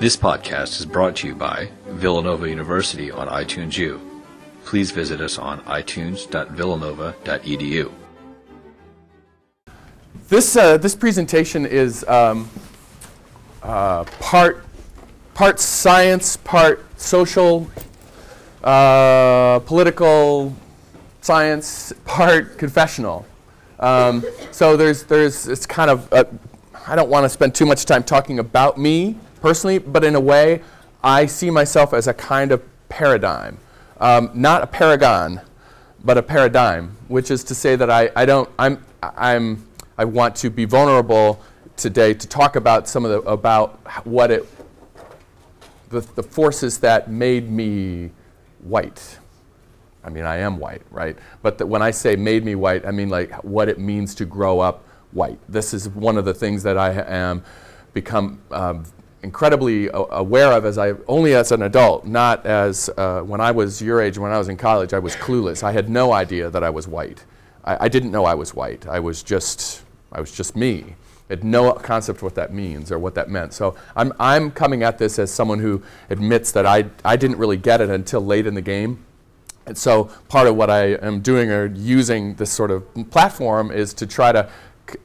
This podcast is brought to you by Villanova University on iTunes U. Please visit us on itunes.villanova.edu. This, uh, this presentation is um, uh, part, part science, part social, uh, political science, part confessional. Um, so there's, there's, it's kind of, uh, I don't want to spend too much time talking about me personally, but in a way, I see myself as a kind of paradigm. Um, not a paragon, but a paradigm, which is to say that I, I don't, I'm, I'm, I want to be vulnerable today to talk about some of the, about what it, the, the forces that made me white. I mean, I am white, right? But the, when I say made me white, I mean like what it means to grow up white. This is one of the things that I am become um, incredibly aware of as I only as an adult, not as uh, when I was your age. When I was in college, I was clueless. I had no idea that I was white. I, I didn't know I was white. I was just I was just me. I had no concept what that means or what that meant. So I'm I'm coming at this as someone who admits that I I didn't really get it until late in the game. And so part of what I am doing or using this sort of platform is to try to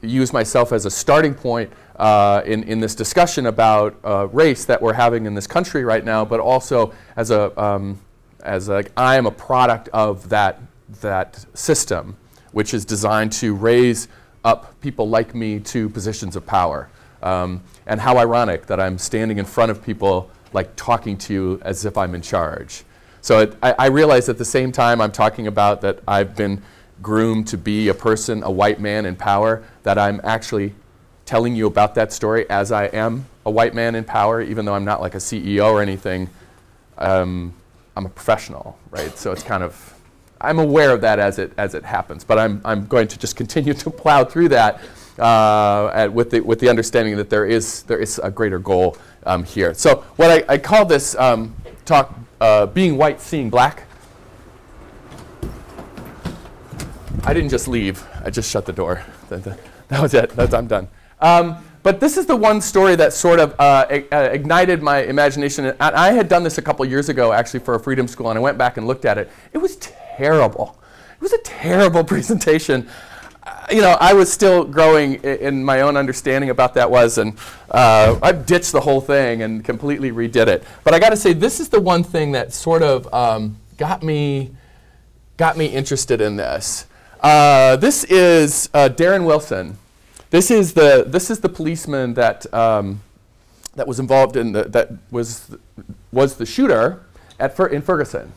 use myself as a starting point uh, in, in this discussion about uh, race that we're having in this country right now, but also as a, um, as a, I am a product of that, that system, which is designed to raise up people like me to positions of power. Um, and how ironic that I'm standing in front of people like talking to you as if I'm in charge. So it, I, I realize at the same time I'm talking about that I've been groomed to be a person, a white man in power, that I'm actually telling you about that story as I am a white man in power, even though I'm not like a CEO or anything. Um, I'm a professional, right? So it's kind of, I'm aware of that as it, as it happens, but I'm, I'm going to just continue to plow through that uh, at, with, the, with the understanding that there is, there is a greater goal um, here. So what I, I call this um, talk, uh, being white, seeing black. I didn't just leave, I just shut the door. that was it, That's, I'm done. Um, but this is the one story that sort of uh, uh, ignited my imagination. And I had done this a couple years ago, actually, for a freedom school, and I went back and looked at it. It was terrible. It was a terrible presentation. Uh, you know, I was still growing in my own understanding about that was, and uh, I ditched the whole thing and completely redid it. But I got to say, this is the one thing that sort of um, got me got me interested in this. Uh, this is uh, Darren Wilson. This is the this is the policeman that um, that was involved in the that was was the shooter at Fer in Ferguson.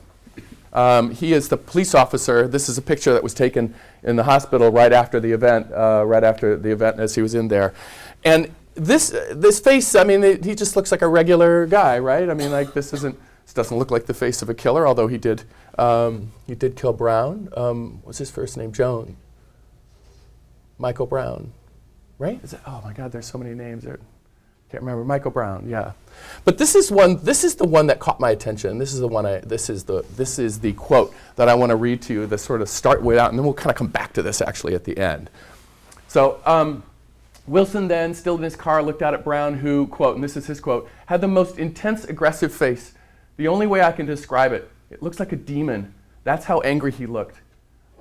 Um, he is the police officer. This is a picture that was taken in the hospital right after the event, uh, right after the event as he was in there. And this this face, I mean, it, he just looks like a regular guy, right? I mean, like this isn't this doesn't look like the face of a killer, although he did um, he did kill Brown. Um, what's his first name? Joan. Michael Brown right? It, oh my God, there's so many names. There. Can't remember. Michael Brown, yeah. But this is one. This is the one that caught my attention. This is the one. I. This is the. This is the quote that I want to read to you. The sort of start way out, and then we'll kind of come back to this actually at the end. So um, Wilson then, still in his car, looked out at Brown, who quote, and this is his quote, had the most intense, aggressive face. The only way I can describe it, it looks like a demon. That's how angry he looked.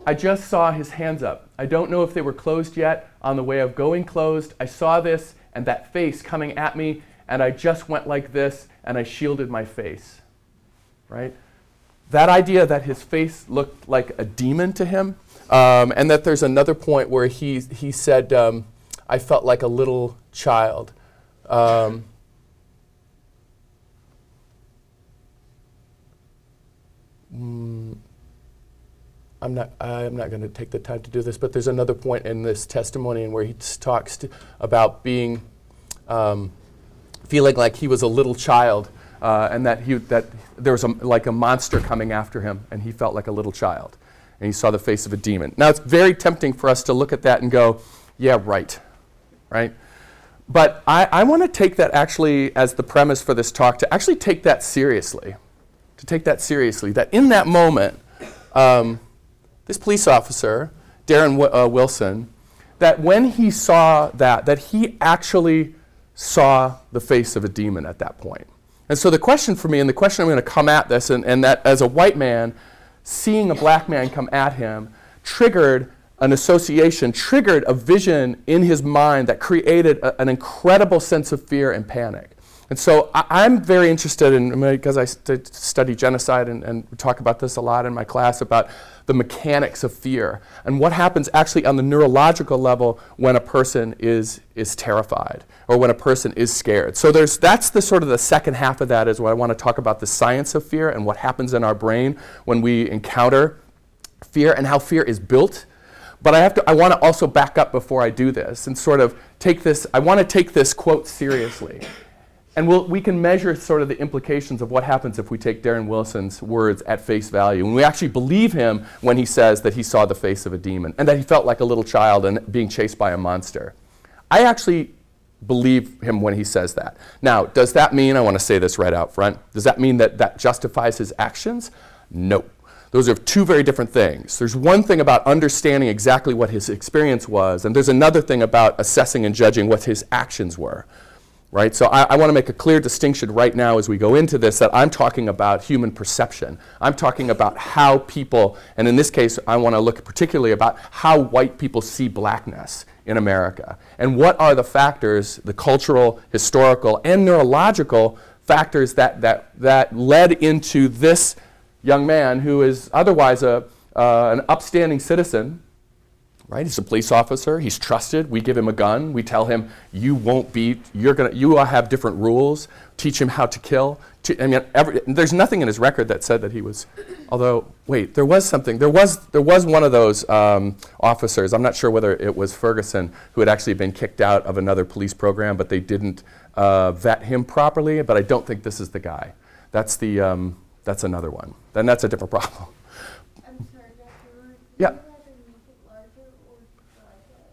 I just saw his hands up. I don't know if they were closed yet. On the way of going closed, I saw this and that face coming at me, and I just went like this and I shielded my face. Right? That idea that his face looked like a demon to him, um, and that there's another point where he, he said, um, I felt like a little child. Um, mm, I'm not, I'm not going to take the time to do this, but there's another point in this testimony where he talks about being, um, feeling like he was a little child uh, and that, he, that there was a, like a monster coming after him and he felt like a little child. And he saw the face of a demon. Now, it's very tempting for us to look at that and go, yeah, right, right? But I, I want to take that actually as the premise for this talk, to actually take that seriously. To take that seriously. That in that moment, um, this police officer, Darren w- uh, Wilson, that when he saw that, that he actually saw the face of a demon at that point. And so the question for me, and the question I'm going to come at this, and, and that as a white man, seeing a black man come at him triggered an association, triggered a vision in his mind that created a, an incredible sense of fear and panic. And so I, am very interested in, because I st study genocide and, and talk about this a lot in my class, about the mechanics of fear and what happens actually on the neurological level when a person is, is terrified or when a person is scared. So there's, that's the sort of the second half of that is what I want to talk about the science of fear and what happens in our brain when we encounter fear and how fear is built. But I have to I want to also back up before I do this and sort of take this I want to take this quote seriously. And we'll, we can measure sort of the implications of what happens if we take Darren Wilson's words at face value. And we actually believe him when he says that he saw the face of a demon and that he felt like a little child and being chased by a monster. I actually believe him when he says that. Now, does that mean, I want to say this right out front, does that mean that that justifies his actions? No. Those are two very different things. There's one thing about understanding exactly what his experience was, and there's another thing about assessing and judging what his actions were right? So I, I want to make a clear distinction right now as we go into this that I'm talking about human perception. I'm talking about how people, and in this case, I want to look particularly about how white people see blackness in America. And what are the factors, the cultural, historical, and neurological factors that, that, that led into this young man who is otherwise a, uh, an upstanding citizen right? He's a police officer. He's trusted. We give him a gun. We tell him, you won't be, you're going to, you will have different rules. Teach him how to kill. I mean, every, there's nothing in his record that said that he was, although, wait, there was something. There was, there was one of those um, officers, I'm not sure whether it was Ferguson, who had actually been kicked out of another police program, but they didn't uh, vet him properly, but I don't think this is the guy. That's the, um, that's another one. Then that's a different problem. Sorry, yeah.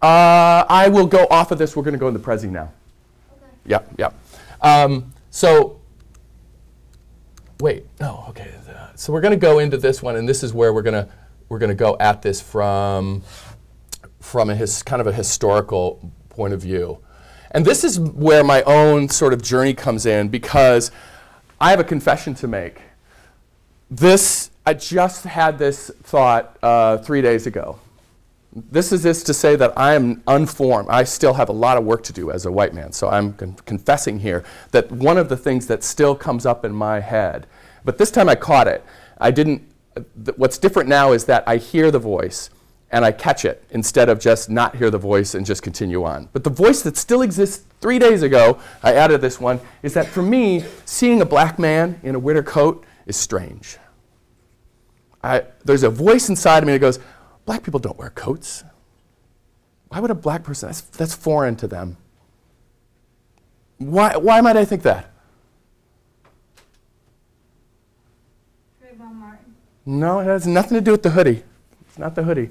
Uh, I will go off of this. We're going to go in the Prezi now. Okay. Yep, yep. Um, so, wait. No, okay. So we're going to go into this one, and this is where we're going to we're going to go at this from from a his, kind of a historical point of view. And this is where my own sort of journey comes in because I have a confession to make. This I just had this thought uh, three days ago. This is this to say that I am unformed. I still have a lot of work to do as a white man. So I'm con confessing here that one of the things that still comes up in my head, but this time I caught it. I didn't, what's different now is that I hear the voice and I catch it instead of just not hear the voice and just continue on. But the voice that still exists three days ago, I added this one, is that for me, seeing a black man in a winter coat is strange. I, there's a voice inside of me that goes, Black people don't wear coats. Why would a black person? That's, that's foreign to them. Why, why might I think that? Trayvon Martin. No, it has nothing to do with the hoodie. It's not the hoodie.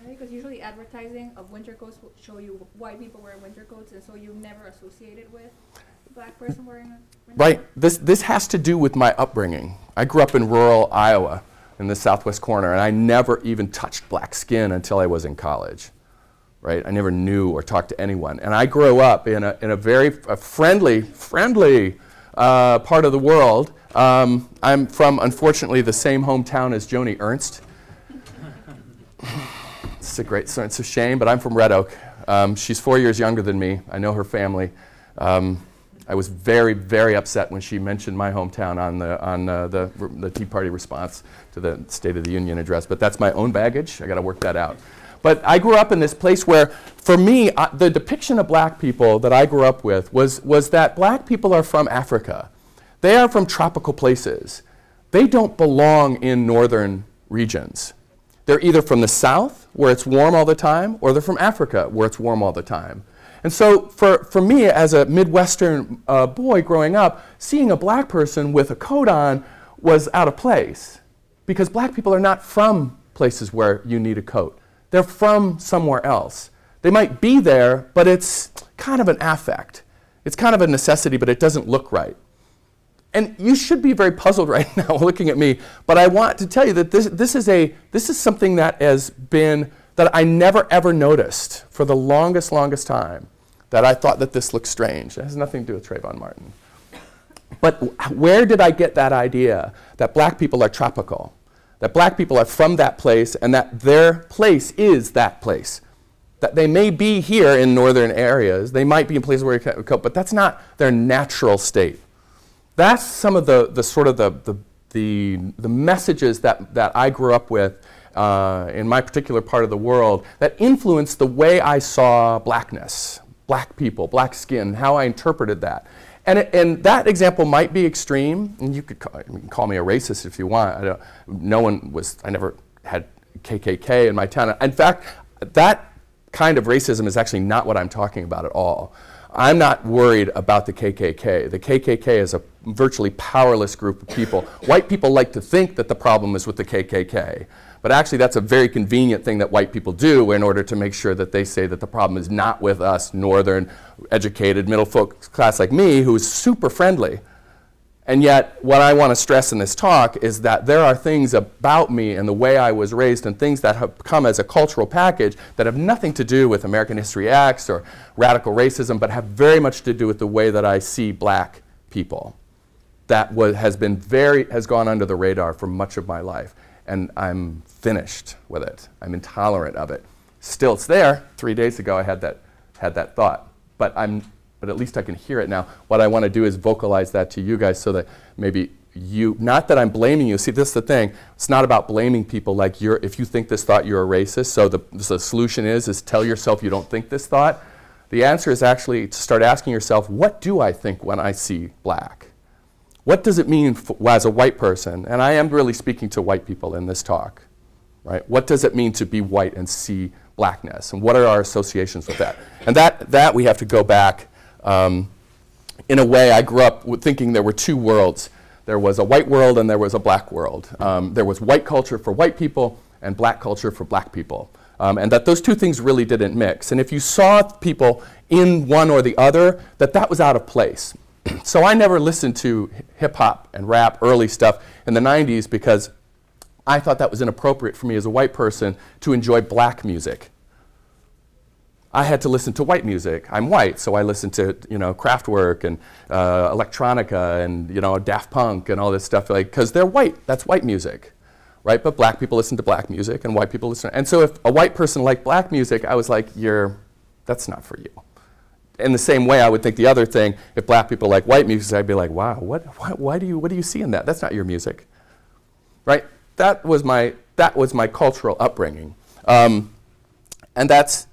Really? Because usually advertising of winter coats will show you white people wearing winter coats, and so you've never associated with a black person wearing a winter Right. coat? This, this has to do with my upbringing. I grew up in rural Iowa in the southwest corner, and I never even touched black skin until I was in college. Right? I never knew or talked to anyone. And I grew up in a, in a very a friendly, friendly uh, part of the world. Um, I'm from, unfortunately, the same hometown as Joni Ernst. it's a great, it's a shame, but I'm from Red Oak. Um, she's four years younger than me. I know her family. Um, I was very, very upset when she mentioned my hometown on the on uh, the the Tea Party response to the State of the Union address. But that's my own baggage. I got to work that out. But I grew up in this place where, for me, uh, the depiction of black people that I grew up with was was that black people are from Africa. They are from tropical places. They don't belong in northern regions. They're either from the south, where it's warm all the time, or they're from Africa, where it's warm all the time. And so for, for me, as a Midwestern uh, boy growing up, seeing a black person with a coat on was out of place because black people are not from places where you need a coat. They're from somewhere else. They might be there, but it's kind of an affect. It's kind of a necessity, but it doesn't look right. And you should be very puzzled right now looking at me, but I want to tell you that this, this, is, a, this is something that has been that I never ever noticed for the longest, longest time. that I thought that this looked strange. It has nothing to do with Trayvon Martin. But where did I get that idea that black people are tropical? That black people are from that place and that their place is that place? That they may be here in northern areas, they might be in places where you can cope, but that's not their natural state. That's some of the, the sort of the, the, the, the messages that, that I grew up with uh, in my particular part of the world that influenced the way I saw blackness, black people, black skin, how I interpreted that. And, and that example might be extreme, and you could call, you call me a racist if you want. No one was, I never had KKK in my town. In fact, that kind of racism is actually not what I'm talking about at all. I'm not worried about the KKK. The KKK is a virtually powerless group of people. White people like to think that the problem is with the KKK. But actually, that's a very convenient thing that white people do in order to make sure that they say that the problem is not with us, northern, educated, middle class like me, who is super friendly. And yet, what I want to stress in this talk is that there are things about me and the way I was raised and things that have come as a cultural package that have nothing to do with American History X or radical racism, but have very much to do with the way that I see black people. That was, has been very, has gone under the radar for much of my life. And I'm finished with it. I'm intolerant of it. Still, it's there. Three days ago, I had that, had that thought. But I'm but at least I can hear it now. What I want to do is vocalize that to you guys so that maybe you, not that I'm blaming you. See, this is the thing. It's not about blaming people like you're, if you think this thought, you're a racist. So the, the solution is, is tell yourself you don't think this thought. The answer is actually to start asking yourself, what do I think when I see black? What does it mean as a white person? And I am really speaking to white people in this talk, right? What does it mean to be white and see blackness? And what are our associations with that? And that, that we have to go back um, in a way, I grew up thinking there were two worlds. There was a white world and there was a black world. Um, there was white culture for white people and black culture for black people. Um, and that those two things really didn't mix. And if you saw people in one or the other, that that was out of place. so I never listened to hip hop and rap, early stuff in the 90s because I thought that was inappropriate for me as a white person to enjoy black music. I had to listen to white music. I'm white, so I listened to you know Kraftwerk and uh, electronica and you know Daft Punk and all this stuff like because they're white. That's white music, right? But black people listen to black music and white people listen. And so if a white person liked black music, I was like, you're, that's not for you. In the same way, I would think the other thing. If black people like white music, I'd be like, wow, what? Why, why do you? What do you see in that? That's not your music, right? That was my that was my cultural upbringing, um, and that's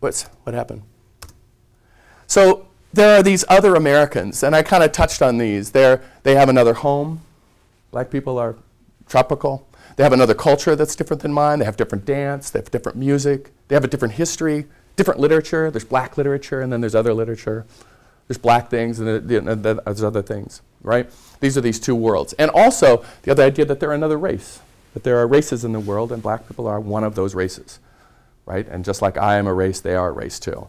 What's, what happened? So there are these other Americans, and I kind of touched on these. They're, they have another home. Black people are tropical. They have another culture that's different than mine. They have different dance. They have different music. They have a different history, different literature. There's black literature, and then there's other literature. There's black things, and there's other things, right? These are these two worlds. And also, the other idea that they're another race, that there are races in the world, and black people are one of those races right? And just like I am a race, they are a race too.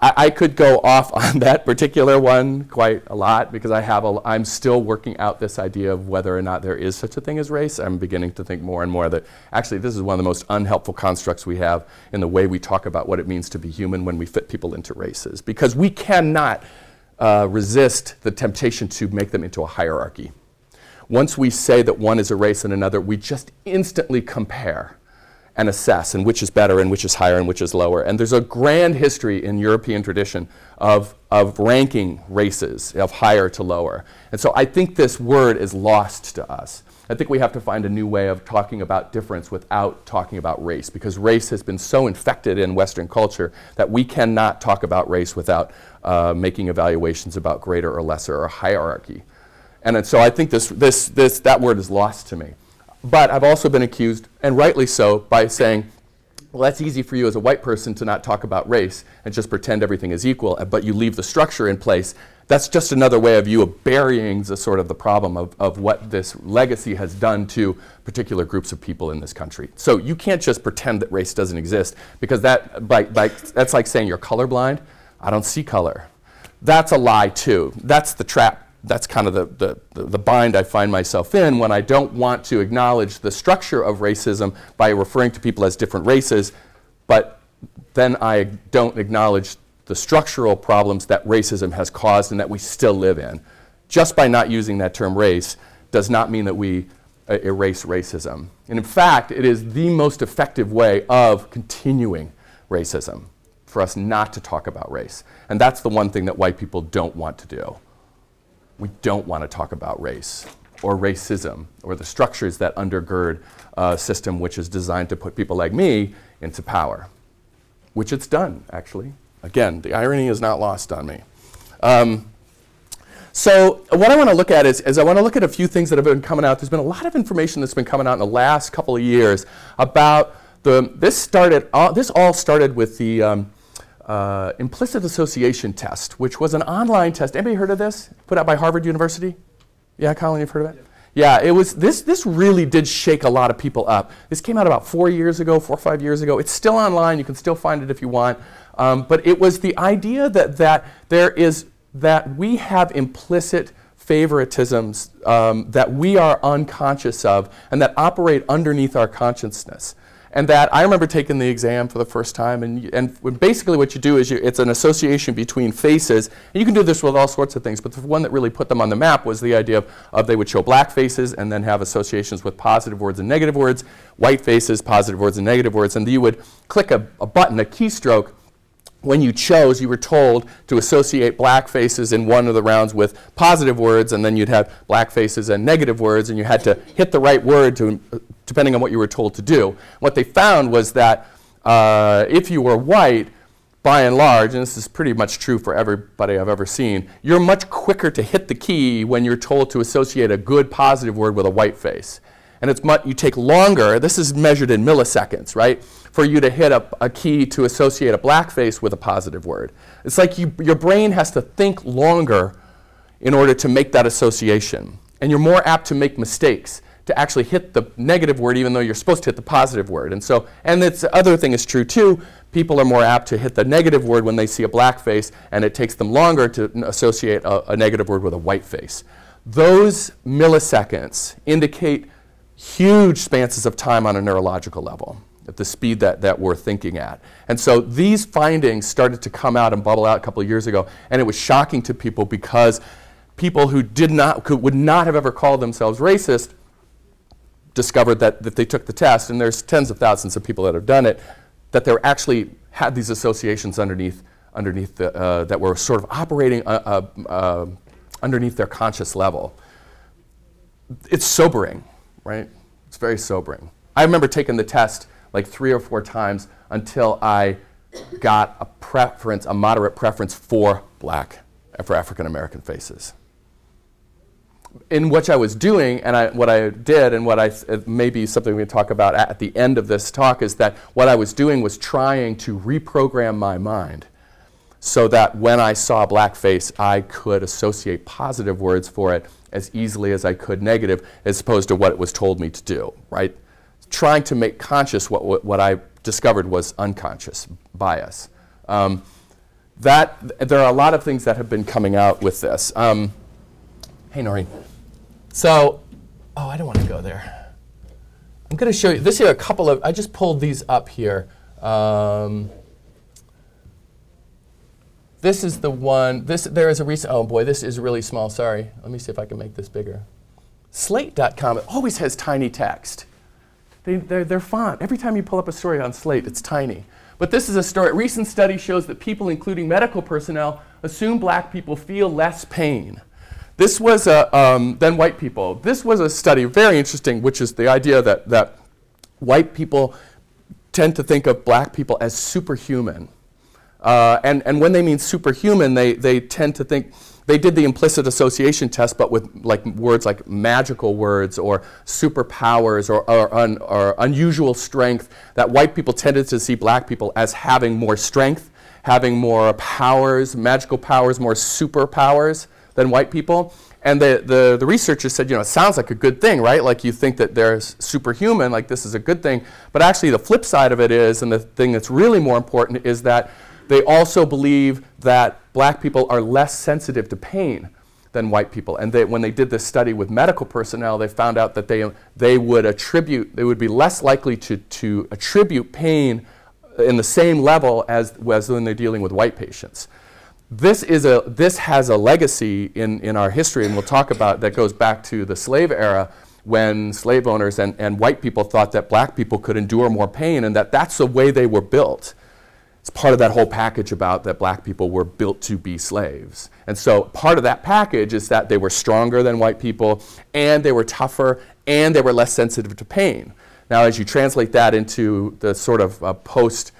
I, I could go off on that particular one quite a lot because I have a, I'm still working out this idea of whether or not there is such a thing as race. I'm beginning to think more and more that actually this is one of the most unhelpful constructs we have in the way we talk about what it means to be human when we fit people into races because we cannot uh, resist the temptation to make them into a hierarchy. Once we say that one is a race and another, we just instantly compare and assess and which is better and which is higher and which is lower. And there's a grand history in European tradition of, of ranking races of higher to lower. And so I think this word is lost to us. I think we have to find a new way of talking about difference without talking about race because race has been so infected in Western culture that we cannot talk about race without uh, making evaluations about greater or lesser or hierarchy. And so I think this, this, this, that word is lost to me. But I've also been accused, and rightly so, by saying, well, that's easy for you as a white person to not talk about race and just pretend everything is equal, but you leave the structure in place. That's just another way of you of burying the sort of the problem of, of what this legacy has done to particular groups of people in this country. So you can't just pretend that race doesn't exist because that, by, by, that's like saying you're colorblind. I don't see color. That's a lie too. That's the trap that's kind of the, the, the, bind I find myself in when I don't want to acknowledge the structure of racism by referring to people as different races, but then I don't acknowledge the structural problems that racism has caused and that we still live in. Just by not using that term race does not mean that we uh, erase racism. And in fact, it is the most effective way of continuing racism for us not to talk about race. And that's the one thing that white people don't want to do. We don't want to talk about race or racism or the structures that undergird a system which is designed to put people like me into power, which it's done, actually. Again, the irony is not lost on me. Um, so what I want to look at is, is I want to look at a few things that have been coming out. There's been a lot of information that's been coming out in the last couple of years about the, this started, uh, this all started with the um, uh, implicit association test, which was an online test. Anybody heard of this? Put out by Harvard University? Yeah, Colin, you've heard of it? Yeah, it was, this, this really did shake a lot of people up. This came out about four years ago, four or five years ago. It's still online. You can still find it if you want. Um, but it was the idea that, that there is that we have implicit favoritisms um, that we are unconscious of and that operate underneath our consciousness. And that I remember taking the exam for the first time, and, and basically what you do is you, it's an association between faces. And you can do this with all sorts of things, but the one that really put them on the map was the idea of, of they would show black faces and then have associations with positive words and negative words, white faces, positive words and negative words, and you would click a, a button, a keystroke, when you chose, you were told to associate black faces in one of the rounds with positive words, and then you'd have black faces and negative words, and you had to hit the right word to, depending on what you were told to do. What they found was that uh, if you were white, by and large, and this is pretty much true for everybody I've ever seen, you're much quicker to hit the key when you're told to associate a good positive word with a white face. And it's you take longer, this is measured in milliseconds, right? For you to hit a, a key to associate a black face with a positive word. It's like you, your brain has to think longer in order to make that association. And you're more apt to make mistakes to actually hit the negative word even though you're supposed to hit the positive word. And so, and the other thing is true too, people are more apt to hit the negative word when they see a black face and it takes them longer to associate a, a negative word with a white face. Those milliseconds indicate huge spanses of time on a neurological level at the speed that, that we're thinking at. And so these findings started to come out and bubble out a couple of years ago, and it was shocking to people because people who did not, could, would not have ever called themselves racist discovered that, that they took the test, and there's tens of thousands of people that have done it, that they actually had these associations underneath, underneath the, uh, that were sort of operating uh, uh, uh underneath their conscious level. It's sobering, right? It's very sobering. I remember taking the test like three or four times until I got a preference, a moderate preference for black, for African American faces. In which I was doing, and I, what I did, and what I maybe something we can talk about at, at the end of this talk, is that what I was doing was trying to reprogram my mind so that when I saw blackface, I could associate positive words for it as easily as I could negative, as opposed to what it was told me to do, right? Trying to make conscious what, what, what I discovered was unconscious bias. Um, that, there are a lot of things that have been coming out with this. Um, hey, Noreen. So, oh, I don't want to go there. I'm going to show you, this here a couple of, I just pulled these up here. Um, this is the one, this, there is a recent, oh boy, this is really small, sorry. Let me see if I can make this bigger. Slate.com always has tiny text. They, they're, font. Every time you pull up a story on Slate, it's tiny. But this is a story. A recent study shows that people, including medical personnel, assume black people feel less pain. This was a, um, than white people. This was a study, very interesting, which is the idea that, that white people tend to think of black people as superhuman. Uh, and, and when they mean superhuman, they, they tend to think they did the implicit association test, but with like words like magical words or superpowers or, or, un, or unusual strength, that white people tended to see black people as having more strength, having more powers, magical powers, more superpowers than white people. And the, the, the, researchers said, you know, it sounds like a good thing, right? Like you think that they're superhuman, like this is a good thing. But actually, the flip side of it is, and the thing that's really more important, is that they also believe that black people are less sensitive to pain than white people. And they, when they did this study with medical personnel, they found out that they, they would attribute, they would be less likely to, to attribute pain in the same level as, as when they're dealing with white patients. This, is a, this has a legacy in, in our history, and we'll talk about that goes back to the slave era when slave owners and, and white people thought that black people could endure more pain and that that's the way they were built. It's part of that whole package about that black people were built to be slaves. And so part of that package is that they were stronger than white people and they were tougher and they were less sensitive to pain. Now, as you translate that into the sort of uh, post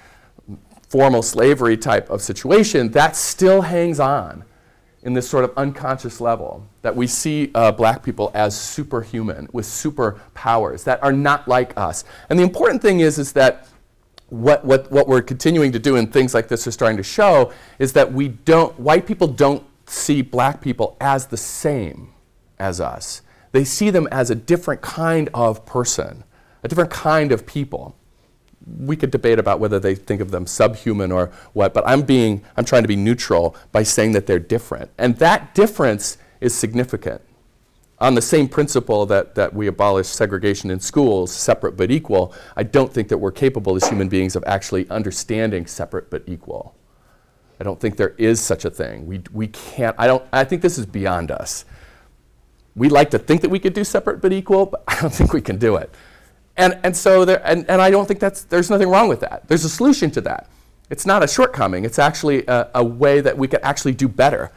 formal slavery type of situation, that still hangs on in this sort of unconscious level that we see uh, black people as superhuman with superpowers that are not like us. And the important thing is, is that what, what, what we're continuing to do and things like this are starting to show is that we don't, white people don't see black people as the same as us. They see them as a different kind of person, a different kind of people we could debate about whether they think of them subhuman or what, but I'm being, I'm trying to be neutral by saying that they're different. And that difference is significant. On the same principle that, that we abolish segregation in schools, separate but equal, I don't think that we're capable as human beings of actually understanding separate but equal. I don't think there is such a thing. We, we can't, I don't, I think this is beyond us. We like to think that we could do separate but equal, but I don't think we can do it. And, and so there, and, and I don't think that's, there's nothing wrong with that. There's a solution to that. It's not a shortcoming. It's actually a, a way that we could actually do better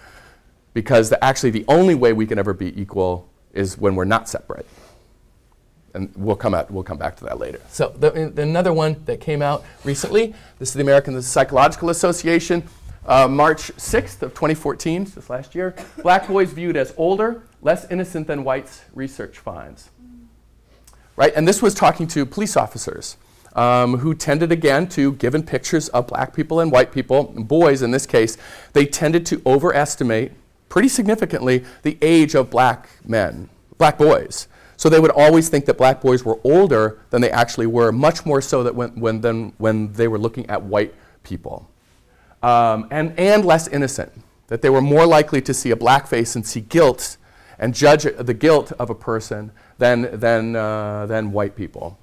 because the, actually the only way we can ever be equal is when we're not separate. And we'll come, out, we'll come back to that later. So the, another one that came out recently, this is the American Psychological Association, uh, March 6th of 2014, just last year. Black boys viewed as older, less innocent than whites, research finds right? And this was talking to police officers um, who tended, again, to, given pictures of black people and white people, boys in this case, they tended to overestimate pretty significantly the age of black men, black boys. So they would always think that black boys were older than they actually were, much more so that when, when, than when they were looking at white people. Um, and, and less innocent, that they were more likely to see a black face and see guilt and judge the guilt of a person than, than, uh, than white people.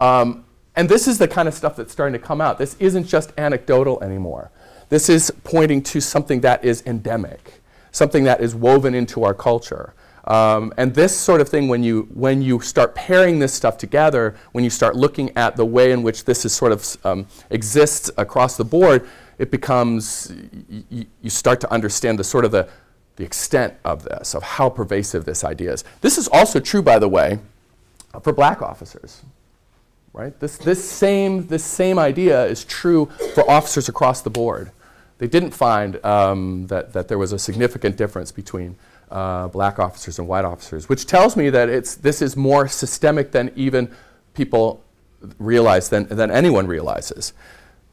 Um, and this is the kind of stuff that's starting to come out. This isn't just anecdotal anymore. This is pointing to something that is endemic, something that is woven into our culture. Um, and this sort of thing, when you, when you start pairing this stuff together, when you start looking at the way in which this is sort of um, exists across the board, it becomes, you start to understand the sort of the, the extent of this, of how pervasive this idea is. This is also true, by the way, for black officers. Right? This, this, same, this same idea is true for officers across the board. They didn't find um, that, that there was a significant difference between uh, black officers and white officers, which tells me that it's, this is more systemic than even people realize, than, than anyone realizes.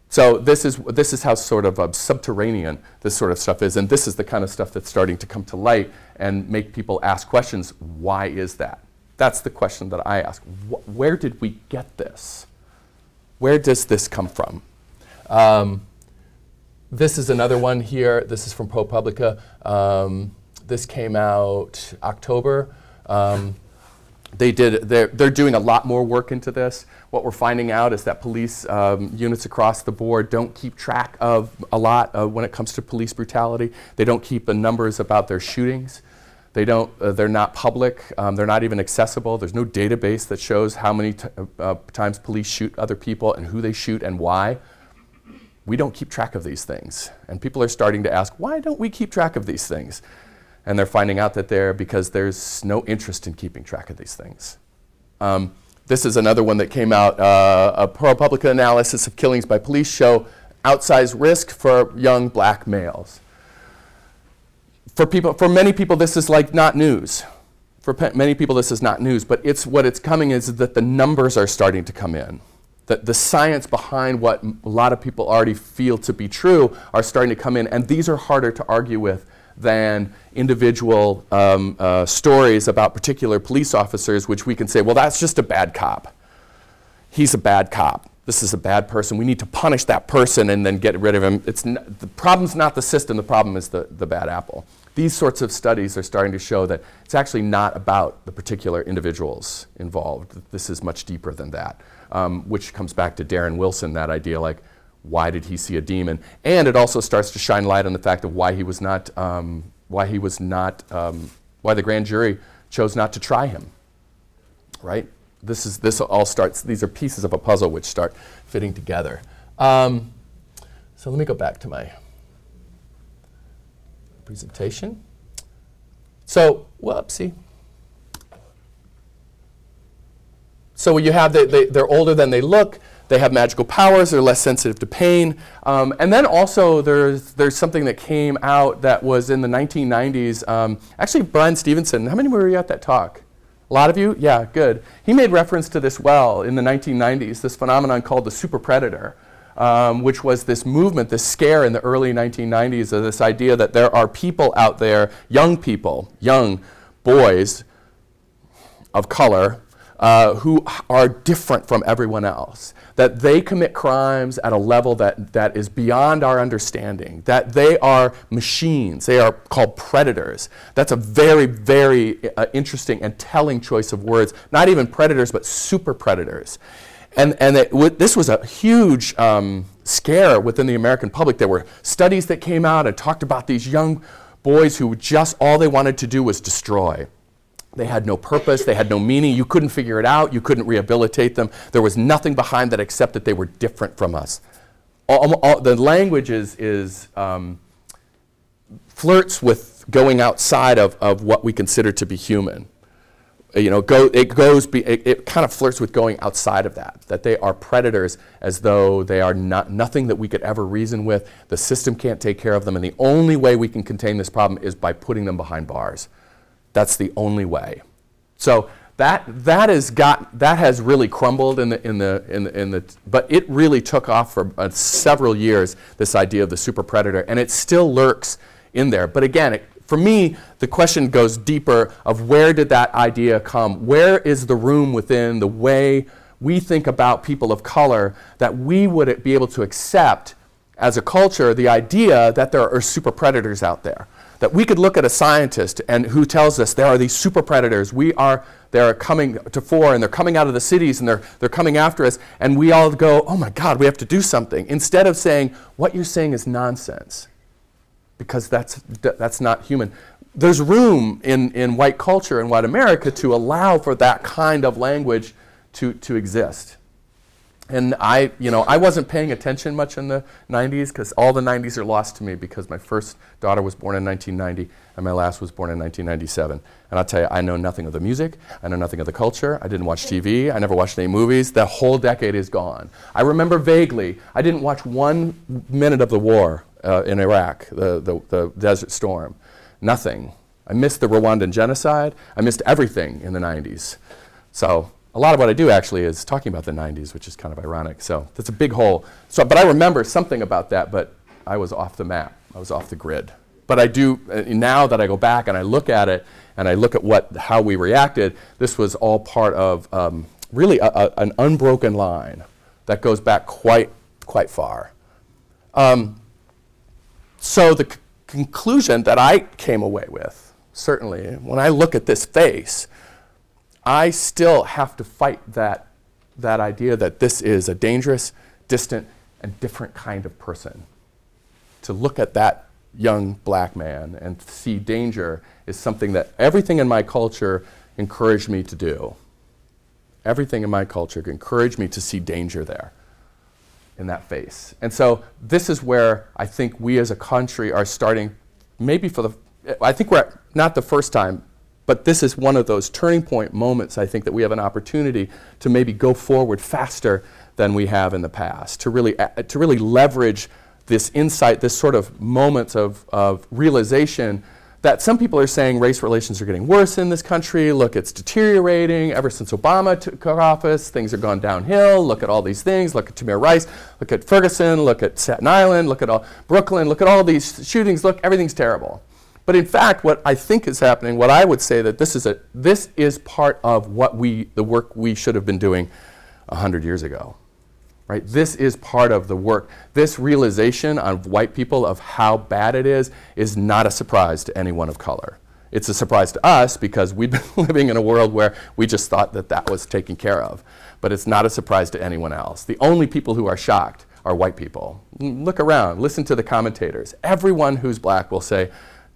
So this is, this is how sort of uh, subterranean this sort of stuff is, and this is the kind of stuff that's starting to come to light and make people ask questions, why is that? That's the question that I ask. Wh where did we get this? Where does this come from? Um, this is another one here. This is from ProPublica. Um, this came out October. Um, they did, they're, they're doing a lot more work into this. What we're finding out is that police um, units across the board don't keep track of a lot when it comes to police brutality. They don't keep the numbers about their shootings. They don't, uh, they're not public. Um, they're not even accessible. There's no database that shows how many uh, uh, times police shoot other people and who they shoot and why. We don't keep track of these things. And people are starting to ask, why don't we keep track of these things? and they're finding out that they're because there's no interest in keeping track of these things. Um, this is another one that came out. Uh, a ProPublica analysis of killings by police show outsized risk for young black males. For, people, for many people, this is like not news. For many people, this is not news, but it's what it's coming is that the numbers are starting to come in. That the science behind what a lot of people already feel to be true are starting to come in, and these are harder to argue with than individual um, uh, stories about particular police officers, which we can say, well, that's just a bad cop. He's a bad cop. This is a bad person. We need to punish that person and then get rid of him. It's the problem's not the system, the problem is the, the bad apple. These sorts of studies are starting to show that it's actually not about the particular individuals involved. This is much deeper than that, um, which comes back to Darren Wilson, that idea like, why did he see a demon? And it also starts to shine light on the fact of why he was not, um, why he was not, um, why the grand jury chose not to try him, right? This, is, this all starts, these are pieces of a puzzle which start fitting together. Um, so let me go back to my presentation. So, whoopsie. So you have, the, they, they're older than they look, they have magical powers, they're less sensitive to pain. Um, and then also there's, there's something that came out that was in the 1990s. Um, actually, Bryan Stevenson, how many were you at that talk? A lot of you? Yeah, good. He made reference to this well in the 1990s, this phenomenon called the super predator um, which was this movement, this scare in the early 1990s of this idea that there are people out there, young people, young boys of color, uh, who are different from everyone else, that they commit crimes at a level that, that is beyond our understanding, that they are machines, they are called predators. That's a very, very uh, interesting and telling choice of words. Not even predators, but super predators. And, and this was a huge um, scare within the American public. There were studies that came out and talked about these young boys who just all they wanted to do was destroy. They had no purpose, they had no meaning. You couldn't figure it out, you couldn't rehabilitate them. There was nothing behind that except that they were different from us. All, all, the language is, is um, flirts with going outside of, of what we consider to be human you know, go, it goes, be, it, it, kind of flirts with going outside of that, that they are predators as though they are not, nothing that we could ever reason with. The system can't take care of them, and the only way we can contain this problem is by putting them behind bars. That's the only way. So that, that, has, got, that has really crumbled in the, in the, in the, in the but it really took off for uh, several years, this idea of the super predator, and it still lurks in there. But again, it, for me, the question goes deeper of where did that idea come? Where is the room within the way we think about people of color that we would be able to accept as a culture the idea that there are super predators out there? That we could look at a scientist and who tells us there are these super predators. We are they're coming to fore and they're coming out of the cities and they're, they're coming after us. And we all go, oh my God, we have to do something. Instead of saying, what you're saying is nonsense because that's, that's not human. There's room in, in white culture and white America to allow for that kind of language to, to exist. And I, you know, I wasn't paying attention much in the 90s because all the 90s are lost to me because my first daughter was born in 1990 and my last was born in 1997. And I'll tell you, I know nothing of the music, I know nothing of the culture, I didn't watch TV, I never watched any movies. The whole decade is gone. I remember vaguely, I didn't watch one minute of the war uh, in Iraq, the, the, the Desert Storm. Nothing. I missed the Rwandan genocide. I missed everything in the 90s. So a lot of what I do actually is talking about the 90s, which is kind of ironic. So that's a big hole. So, but I remember something about that, but I was off the map. I was off the grid. But I do, uh, now that I go back and I look at it and I look at what, how we reacted, this was all part of um, really a, a, an unbroken line that goes back quite, quite far. Um, so the conclusion that I came away with, certainly, when I look at this face, I still have to fight that, that idea that this is a dangerous, distant, and different kind of person. To look at that young black man and see danger is something that everything in my culture encouraged me to do. Everything in my culture encouraged me to see danger there in that face. And so this is where I think we as a country are starting, maybe for the, I think we're not the first time, but this is one of those turning point moments, I think, that we have an opportunity to maybe go forward faster than we have in the past, to really, uh, to really leverage this insight, this sort of moments of, of realization that some people are saying race relations are getting worse in this country. Look, it's deteriorating. Ever since Obama took office, things have gone downhill. Look at all these things. Look at Tamir Rice. Look at Ferguson. Look at Staten Island. Look at all Brooklyn. Look at all these shootings. Look, everything's terrible. But in fact, what I think is happening, what I would say that this is a this is part of what we the work we should have been doing hundred years ago, right? This is part of the work. This realization of white people of how bad it is is not a surprise to anyone of color. It's a surprise to us because we've been living in a world where we just thought that that was taken care of. But it's not a surprise to anyone else. The only people who are shocked are white people. Look around, listen to the commentators. Everyone who's black will say,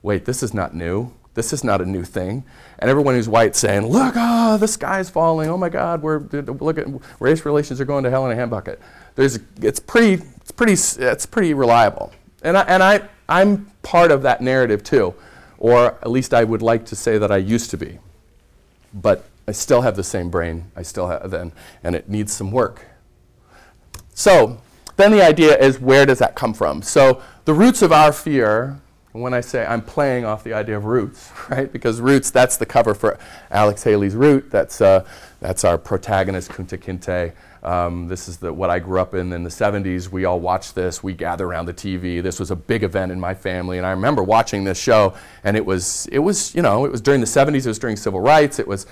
wait, this is not new. This is not a new thing. And everyone who's white saying, look, ah, the sky's falling. Oh my God, we're, look at race relations are going to hell in a handbucket. There's, it's pretty, it's pretty, it's pretty reliable. And, I, and I, I'm part of that narrative too. Or at least I would like to say that I used to be. But I still have the same brain I still have then, and it needs some work. So then the idea is where does that come from? So the roots of our fear, and when I say I'm playing off the idea of roots, right? Because roots, that's the cover for Alex Haley's Root. That's, uh, that's our protagonist, Kunta Kinte. Um, this is the, what I grew up in in the 70s. We all watched this. We gather around the TV. This was a big event in my family, and I remember watching this show. And it was, it was, you know, it was during the 70s. It was during civil rights. It was,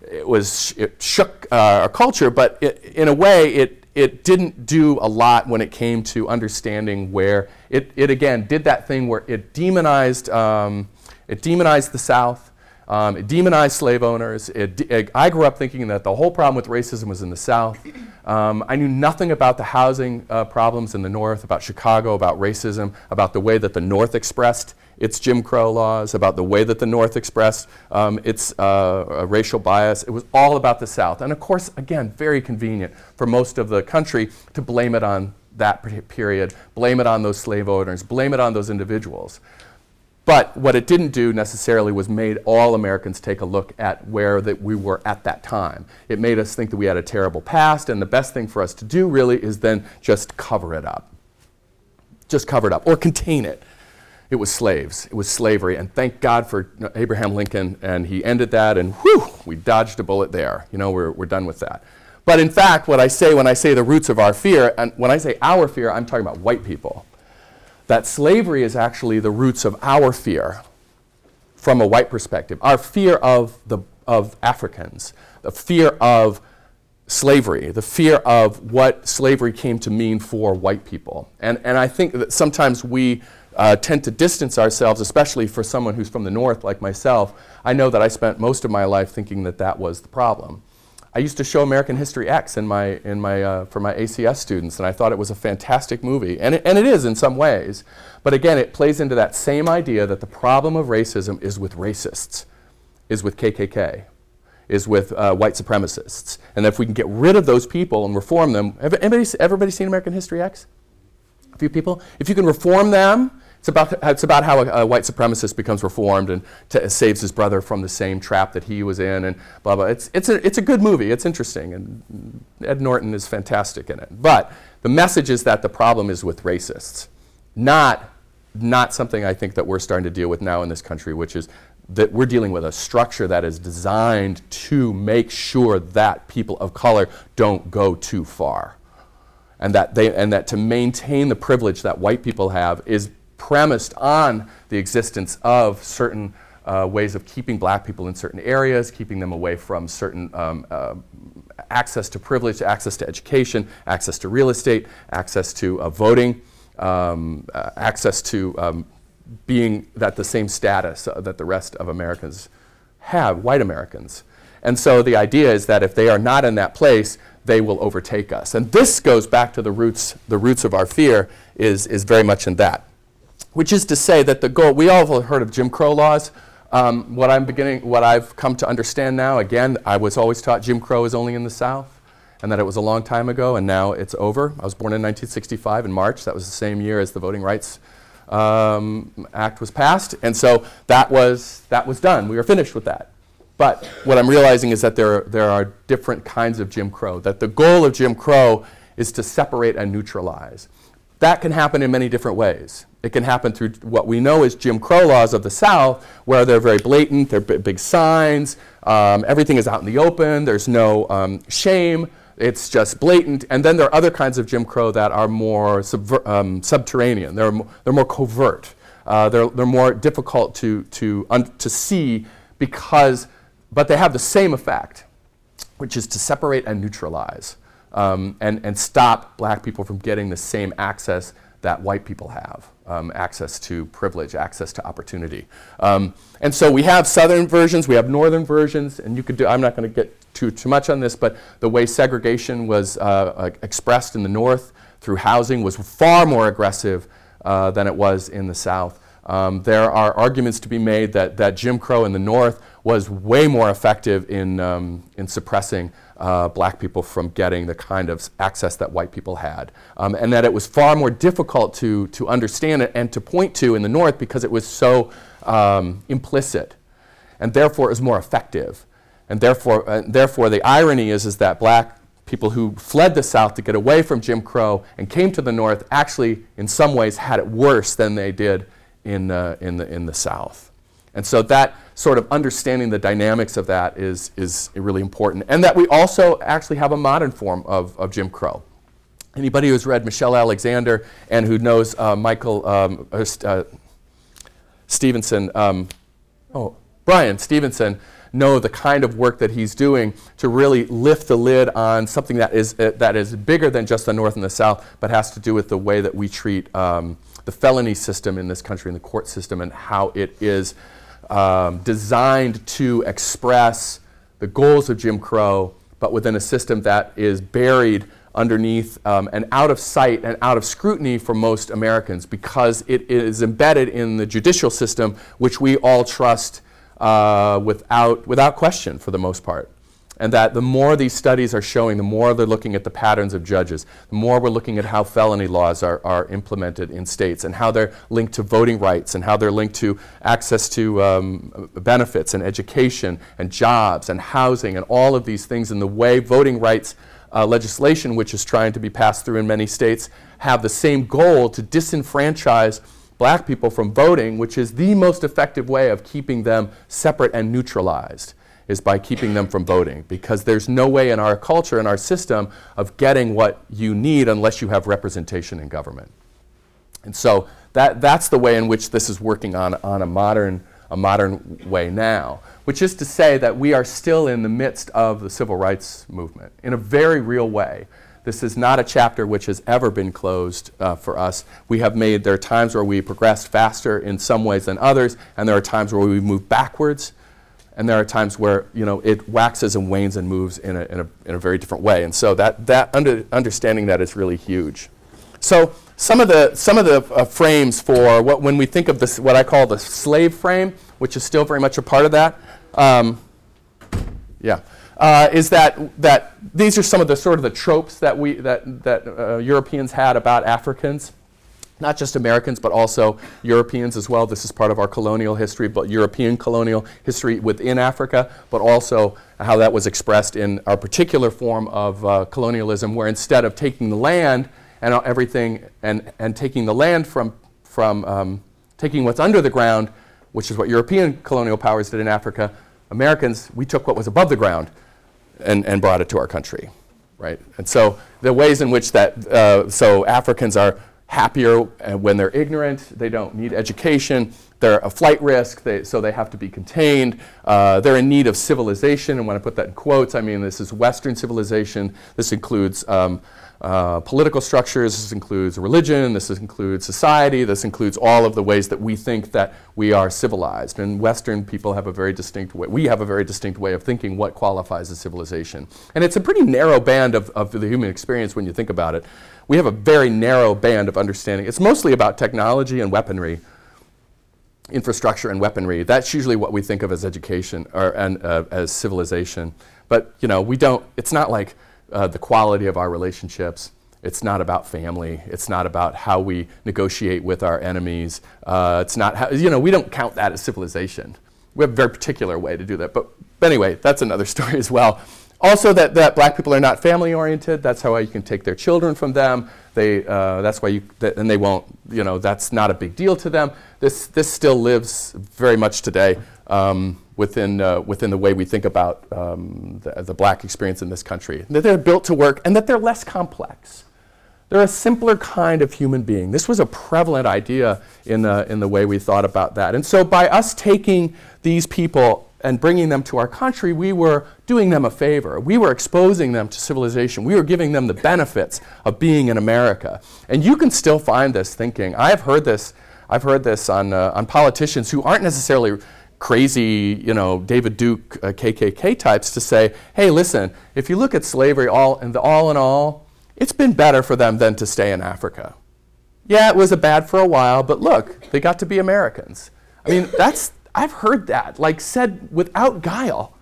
it was, it shook uh, our culture. But it, in a way, it, it didn't do a lot when it came to understanding where it, it again did that thing where it demonized, um, it demonized the South. Um, it demonized slave owners. It it- I grew up thinking that the whole problem with racism was in the South. Um, I knew nothing about the housing uh, problems in the North, about Chicago, about racism, about the way that the North expressed its Jim Crow laws, about the way that the North expressed um, its uh, uh, racial bias. It was all about the South. And of course, again, very convenient for most of the country to blame it on that period, blame it on those slave owners, blame it on those individuals. But what it didn't do necessarily was made all Americans take a look at where that we were at that time. It made us think that we had a terrible past, and the best thing for us to do really is then just cover it up. Just cover it up or contain it. It was slaves. It was slavery, and thank God for Abraham Lincoln, and he ended that, and whew, we dodged a bullet there. You know, we're, we're done with that. But in fact, what I say when I say the roots of our fear, and when I say our fear, I'm talking about white people that slavery is actually the roots of our fear from a white perspective, our fear of, the, of Africans, the fear of slavery, the fear of what slavery came to mean for white people. And, and I think that sometimes we uh, tend to distance ourselves, especially for someone who's from the North like myself. I know that I spent most of my life thinking that that was the problem. I used to show American History X in my, in my, uh, for my ACS students, and I thought it was a fantastic movie. And it, and it is in some ways. But again, it plays into that same idea that the problem of racism is with racists, is with KKK, is with uh, white supremacists. And if we can get rid of those people and reform them, have anybody, everybody seen American History X? A few people? If you can reform them, it's about, it's about how a, a white supremacist becomes reformed and saves his brother from the same trap that he was in and blah, blah. It's, it's, a, it's a good movie. It's interesting. And Ed Norton is fantastic in it. But the message is that the problem is with racists, not, not something I think that we're starting to deal with now in this country, which is that we're dealing with a structure that is designed to make sure that people of color don't go too far and that, they, and that to maintain the privilege that white people have is premised on the existence of certain uh, ways of keeping black people in certain areas, keeping them away from certain um, uh, access to privilege, access to education, access to real estate, access to uh, voting, um, uh, access to um, being at the same status that the rest of Americans have, white Americans. And so the idea is that if they are not in that place, they will overtake us. And this goes back to the roots, the roots of our fear is, is very much in that. Which is to say that the goal, we all have heard of Jim Crow laws. Um, what I'm beginning, what I've come to understand now, again, I was always taught Jim Crow is only in the South and that it was a long time ago and now it's over. I was born in 1965 in March. That was the same year as the Voting Rights um, Act was passed. And so that was, that was done. We were finished with that. But what I'm realizing is that there, there are different kinds of Jim Crow, that the goal of Jim Crow is to separate and neutralize. That can happen in many different ways. It can happen through what we know as Jim Crow laws of the South, where they're very blatant, they're big signs, um, everything is out in the open, there's no um, shame, it's just blatant. And then there are other kinds of Jim Crow that are more um, subterranean, they're, they're more covert, uh, they're, they're more difficult to, to, to see because, but they have the same effect, which is to separate and neutralize. Um, and, and stop black people from getting the same access that white people have um, access to privilege, access to opportunity. Um, and so we have southern versions, we have northern versions, and you could do, I'm not going to get too, too much on this, but the way segregation was uh, uh, expressed in the north through housing was far more aggressive uh, than it was in the south. Um, there are arguments to be made that, that Jim Crow in the north was way more effective in, um, in suppressing uh, black people from getting the kind of access that white people had. Um, and that it was far more difficult to, to understand it and to point to in the North because it was so um, implicit. And therefore, it was more effective. And therefore, uh, therefore, the irony is, is that black people who fled the South to get away from Jim Crow and came to the North actually, in some ways, had it worse than they did in, uh, in, the, in the South. And so that sort of understanding the dynamics of that is, is really important. And that we also actually have a modern form of, of Jim Crow. Anybody who's read Michelle Alexander and who knows uh, Michael um, uh, Stevenson, um, oh, Bryan Stevenson, know the kind of work that he's doing to really lift the lid on something that is, uh, that is bigger than just the North and the South, but has to do with the way that we treat um, the felony system in this country and the court system and how it is um, designed to express the goals of Jim Crow, but within a system that is buried underneath um, and out of sight and out of scrutiny for most Americans because it is embedded in the judicial system, which we all trust uh, without, without question for the most part. And that the more these studies are showing, the more they're looking at the patterns of judges, the more we're looking at how felony laws are, are implemented in states and how they're linked to voting rights and how they're linked to access to um, benefits and education and jobs and housing and all of these things and the way voting rights uh, legislation, which is trying to be passed through in many states, have the same goal to disenfranchise black people from voting, which is the most effective way of keeping them separate and neutralized is by keeping them from voting because there's no way in our culture and our system of getting what you need unless you have representation in government. And so that, that's the way in which this is working on, on a, modern, a modern way now, which is to say that we are still in the midst of the civil rights movement in a very real way. This is not a chapter which has ever been closed uh, for us. We have made, there are times where we progressed faster in some ways than others, and there are times where we move backwards and there are times where you know it waxes and wanes and moves in a, in a, in a very different way. And so that, that under, understanding that is really huge. So some of the, some of the uh, frames for what, when we think of this, what I call the slave frame, which is still very much a part of that, um, yeah, uh, is that, that these are some of the sort of the tropes that, we, that, that uh, Europeans had about Africans not just Americans, but also Europeans as well. This is part of our colonial history, but European colonial history within Africa, but also how that was expressed in our particular form of uh, colonialism, where instead of taking the land and everything and, and taking the land from, from um, taking what's under the ground, which is what European colonial powers did in Africa, Americans, we took what was above the ground and, and brought it to our country, right? And so the ways in which that, uh, so Africans are happier when they're ignorant, they don't need education, they're a flight risk, they, so they have to be contained. Uh, they're in need of civilization, and when I put that in quotes, I mean this is Western civilization. This includes um, uh, political structures, this includes religion, this includes society, this includes all of the ways that we think that we are civilized. And Western people have a very distinct way, we have a very distinct way of thinking what qualifies as civilization. And it's a pretty narrow band of, of the human experience when you think about it we have a very narrow band of understanding. It's mostly about technology and weaponry, infrastructure and weaponry. That's usually what we think of as education or and, uh, as civilization. But you know, we don't. It's not like uh, the quality of our relationships. It's not about family. It's not about how we negotiate with our enemies. Uh, it's not how, you know, we don't count that as civilization. We have a very particular way to do that. But, but anyway, that's another story as well. Also, that, that black people are not family oriented. That's how you can take their children from them. They, uh, that's why you, th- and they won't, you know, that's not a big deal to them. This, this still lives very much today um, within, uh, within the way we think about um, the, the black experience in this country. That they're built to work and that they're less complex. They're a simpler kind of human being. This was a prevalent idea in the, in the way we thought about that. And so, by us taking these people and bringing them to our country, we were doing them a favor. We were exposing them to civilization. We were giving them the benefits of being in America. And you can still find this thinking. I have heard this. I've heard this on, uh, on politicians who aren't necessarily crazy, you know, David Duke uh, KKK types to say, hey, listen, if you look at slavery all and the all in all, it's been better for them than to stay in Africa. Yeah, it was a bad for a while, but look, they got to be Americans. I mean, that's I've heard that like said without guile.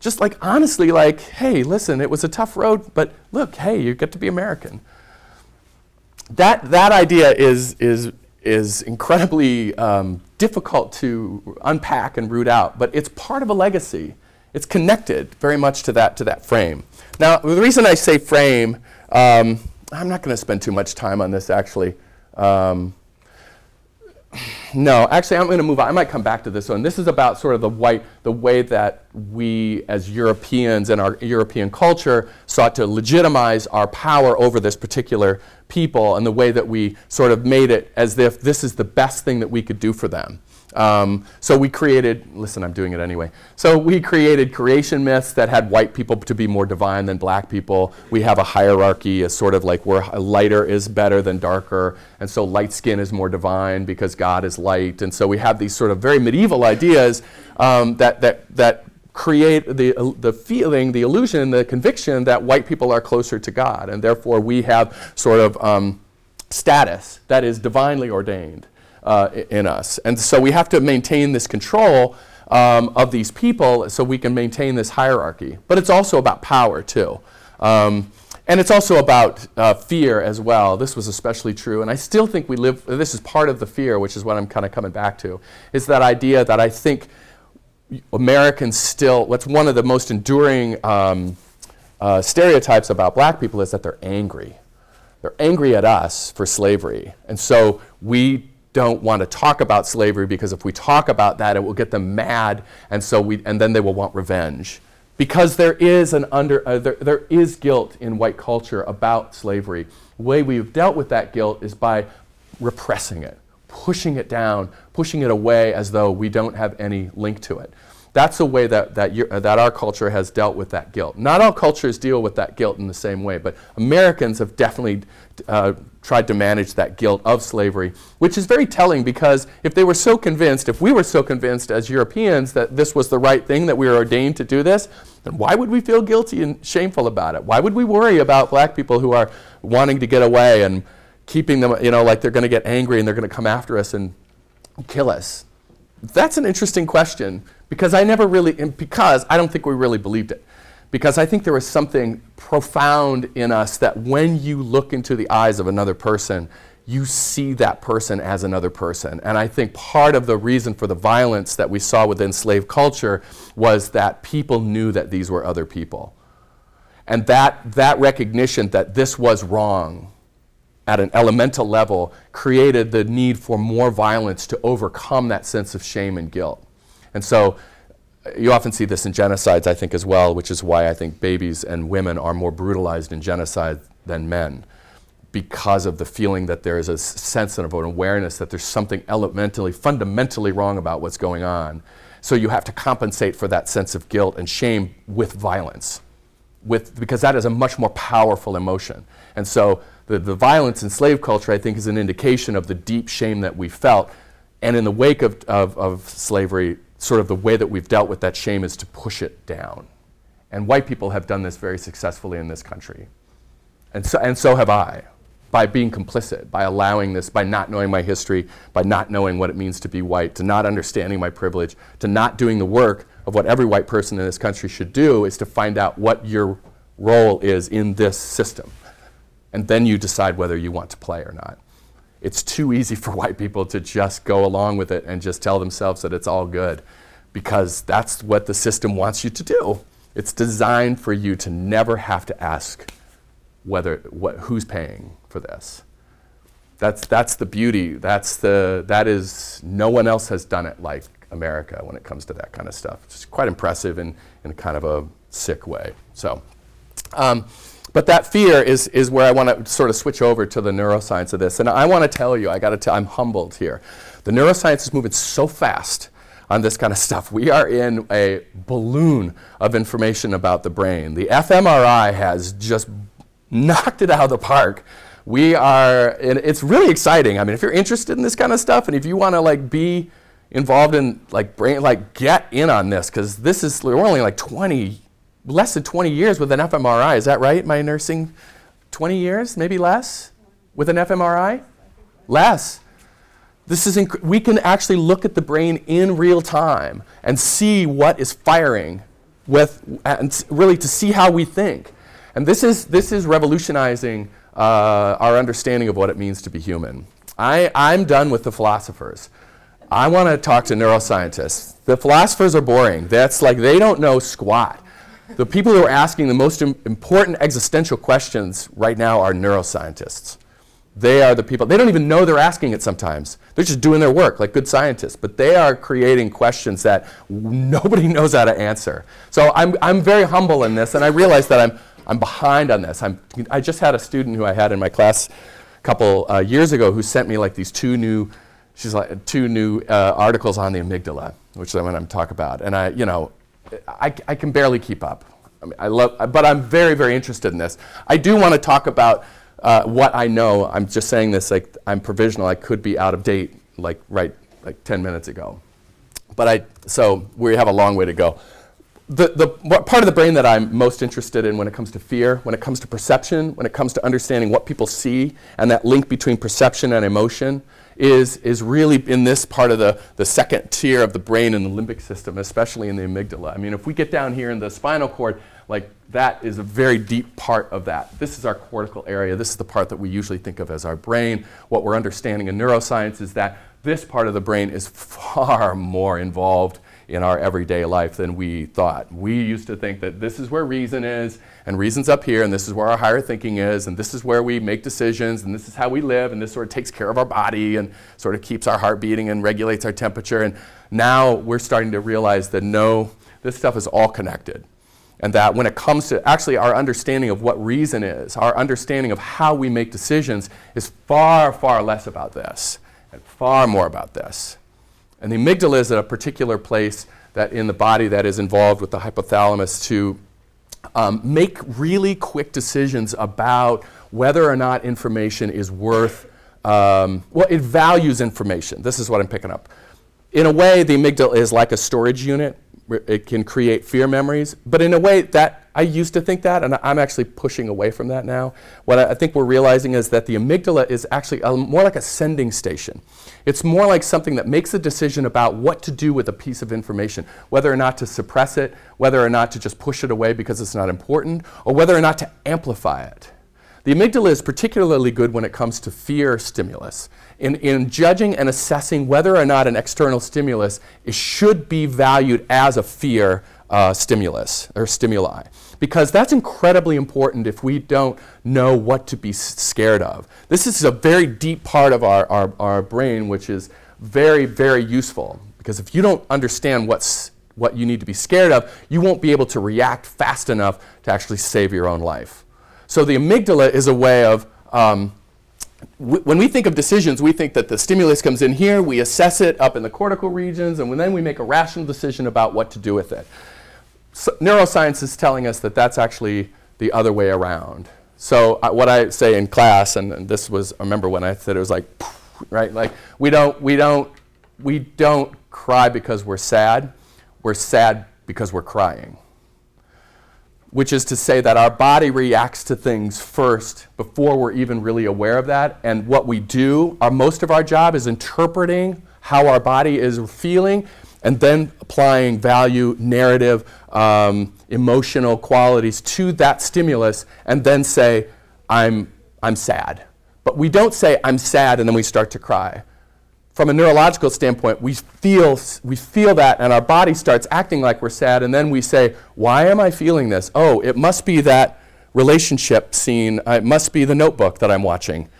Just like honestly like, hey, listen, it was a tough road, but look, hey, you get to be American. That that idea is is is incredibly um, difficult to unpack and root out, but it's part of a legacy. It's connected very much to that, to that frame. Now, the reason I say frame, um, I'm not going to spend too much time on this actually. Um, no, actually, I'm going to move on. I might come back to this one. This is about sort of the white, the way that we, as Europeans and our European culture, sought to legitimize our power over this particular people, and the way that we sort of made it as if this is the best thing that we could do for them. Um, so we created, listen, I'm doing it anyway. So we created creation myths that had white people to be more divine than black people. We have a hierarchy, a sort of like where lighter is better than darker. And so light skin is more divine because God is light. And so we have these sort of very medieval ideas um, that, that, that create the, the feeling, the illusion, the conviction that white people are closer to God. And therefore we have sort of um, status that is divinely ordained uh, in us. And so we have to maintain this control um, of these people so we can maintain this hierarchy. But it's also about power, too. Um, and it's also about uh, fear as well. This was especially true. And I still think we live, this is part of the fear, which is what I'm kind of coming back to, is that idea that I think Americans still, what's one of the most enduring um, uh, stereotypes about black people is that they're angry. They're angry at us for slavery. And so we don't want to talk about slavery because if we talk about that, it will get them mad, and so we, and then they will want revenge. Because there is an under, uh, there, there is guilt in white culture about slavery. The way we've dealt with that guilt is by repressing it, pushing it down, pushing it away as though we don't have any link to it. That's the way that, that, uh, that our culture has dealt with that guilt. Not all cultures deal with that guilt in the same way, but Americans have definitely uh, tried to manage that guilt of slavery, which is very telling because if they were so convinced, if we were so convinced as Europeans that this was the right thing, that we were ordained to do this, then why would we feel guilty and shameful about it? Why would we worry about black people who are wanting to get away and keeping them, you know, like they're going to get angry and they're going to come after us and kill us? That's an interesting question because I never really, because I don't think we really believed it. Because I think there was something profound in us that when you look into the eyes of another person, you see that person as another person. And I think part of the reason for the violence that we saw within slave culture was that people knew that these were other people. And that, that recognition that this was wrong at an elemental level created the need for more violence to overcome that sense of shame and guilt. And so uh, you often see this in genocides, I think, as well, which is why I think babies and women are more brutalized in genocide than men because of the feeling that there is a sense of an awareness that there's something elementally, fundamentally wrong about what's going on. So you have to compensate for that sense of guilt and shame with violence, with, because that is a much more powerful emotion. And so the, the violence in slave culture, I think, is an indication of the deep shame that we felt. And in the wake of, of, of slavery, sort of the way that we've dealt with that shame is to push it down. And white people have done this very successfully in this country. And so, and so have I, by being complicit, by allowing this, by not knowing my history, by not knowing what it means to be white, to not understanding my privilege, to not doing the work of what every white person in this country should do is to find out what your role is in this system. And then you decide whether you want to play or not it's too easy for white people to just go along with it and just tell themselves that it's all good because that's what the system wants you to do. It's designed for you to never have to ask whether what, who's paying for this. That's, that's the beauty. That's the, that is, no one else has done it like America when it comes to that kind of stuff. It's quite impressive in, in kind of a sick way. So, um, but that fear is, is where I want to sort of switch over to the neuroscience of this. And I want to tell you, I got to tell, I'm humbled here. The neuroscience is moving so fast. on this kind of stuff. We are in a balloon of information about the brain. The fMRI has just knocked it out of the park. We are, and it's really exciting. I mean, if you're interested in this kind of stuff, and if you want to like be involved in like brain, like get in on this, because this is we're only like 20, less than 20 years with an fMRI. Is that right? My nursing, 20 years, maybe less, with an fMRI, less. This is inc- we can actually look at the brain in real time and see what is firing with, and really to see how we think. And this is, this is revolutionizing uh, our understanding of what it means to be human. I, I'm done with the philosophers. I want to talk to neuroscientists. The philosophers are boring. That's like they don't know squat. The people who are asking the most im- important existential questions right now are neuroscientists. They are the people, they don't even know they're asking it sometimes. They're just doing their work like good scientists, but they are creating questions that nobody knows how to answer. So I'm, I'm very humble in this, and I realize that I'm, I'm behind on this. I'm, I just had a student who I had in my class a couple uh, years ago who sent me like these two new, she's like, two new uh, articles on the amygdala, which I'm going to talk about. And I, you know, I, I can barely keep up. I, mean, I love, but I'm very, very interested in this. I do want to talk about uh, what I know. I'm just saying this like I'm provisional. I could be out of date, like right, like 10 minutes ago. But I, so we have a long way to go. The, the part of the brain that I'm most interested in when it comes to fear, when it comes to perception, when it comes to understanding what people see, and that link between perception and emotion, is, is really in this part of the, the second tier of the brain in the limbic system, especially in the amygdala. I mean, if we get down here in the spinal cord, like that is a very deep part of that. This is our cortical area. This is the part that we usually think of as our brain. What we're understanding in neuroscience is that this part of the brain is far more involved in our everyday life than we thought. We used to think that this is where reason is, and reason's up here, and this is where our higher thinking is, and this is where we make decisions, and this is how we live, and this sort of takes care of our body and sort of keeps our heart beating and regulates our temperature. And now we're starting to realize that no, this stuff is all connected. And that when it comes to actually our understanding of what reason is, our understanding of how we make decisions is far, far less about this and far more about this. And the amygdala is at a particular place that in the body that is involved with the hypothalamus to um, make really quick decisions about whether or not information is worth, um, well, it values information. This is what I'm picking up. In a way, the amygdala is like a storage unit. It can create fear memories, but in a way that I used to think that, and I'm actually pushing away from that now. What I think we're realizing is that the amygdala is actually a, more like a sending station. It's more like something that makes a decision about what to do with a piece of information, whether or not to suppress it, whether or not to just push it away because it's not important, or whether or not to amplify it. The amygdala is particularly good when it comes to fear stimulus. In, in judging and assessing whether or not an external stimulus should be valued as a fear uh, stimulus or stimuli. Because that's incredibly important if we don't know what to be scared of. This is a very deep part of our, our, our brain, which is very, very useful. Because if you don't understand what's, what you need to be scared of, you won't be able to react fast enough to actually save your own life. So the amygdala is a way of, um, when we think of decisions, we think that the stimulus comes in here, we assess it up in the cortical regions, and then we make a rational decision about what to do with it. So neuroscience is telling us that that's actually the other way around. So uh, what I say in class, and, and this was, I remember when I said it was like, right, like we don't, we don't, we don't cry because we're sad. We're sad because we're crying which is to say that our body reacts to things first before we're even really aware of that. And what we do, our, most of our job is interpreting how our body is feeling and then applying value, narrative, um, emotional qualities to that stimulus and then say, I'm, I'm sad. But we don't say, I'm sad, and then we start to cry from a neurological standpoint, we feel, we feel that and our body starts acting like we're sad, and then we say, Why am I feeling this? Oh, it must be that relationship scene. Uh, It must be the notebook that I'm watching.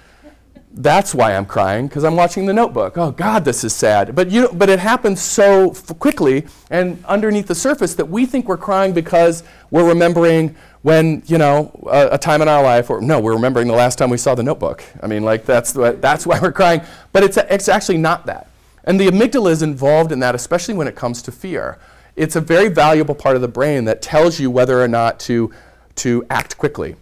That's why I'm crying, because I'm watching the notebook. Oh, God, this is sad. But, you, but it happens so quickly and underneath the surface that we think we're crying because we're remembering when, you know, a, a time in our life, or no, we're remembering the last time we saw the notebook. I mean, like, that's, the, that's why we're crying. But it's, it's actually not that. And the amygdala is involved in that, especially when it comes to fear. It's a very valuable part of the brain that tells you whether or not to, to act quickly.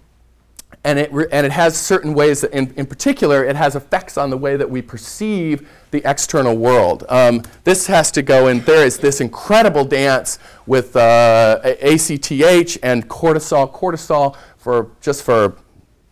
And it, and it has certain ways that, in, in particular, it has effects on the way that we perceive the external world. Um, this has to go in, there is this incredible dance with uh, ACTH and cortisol. Cortisol, for, just for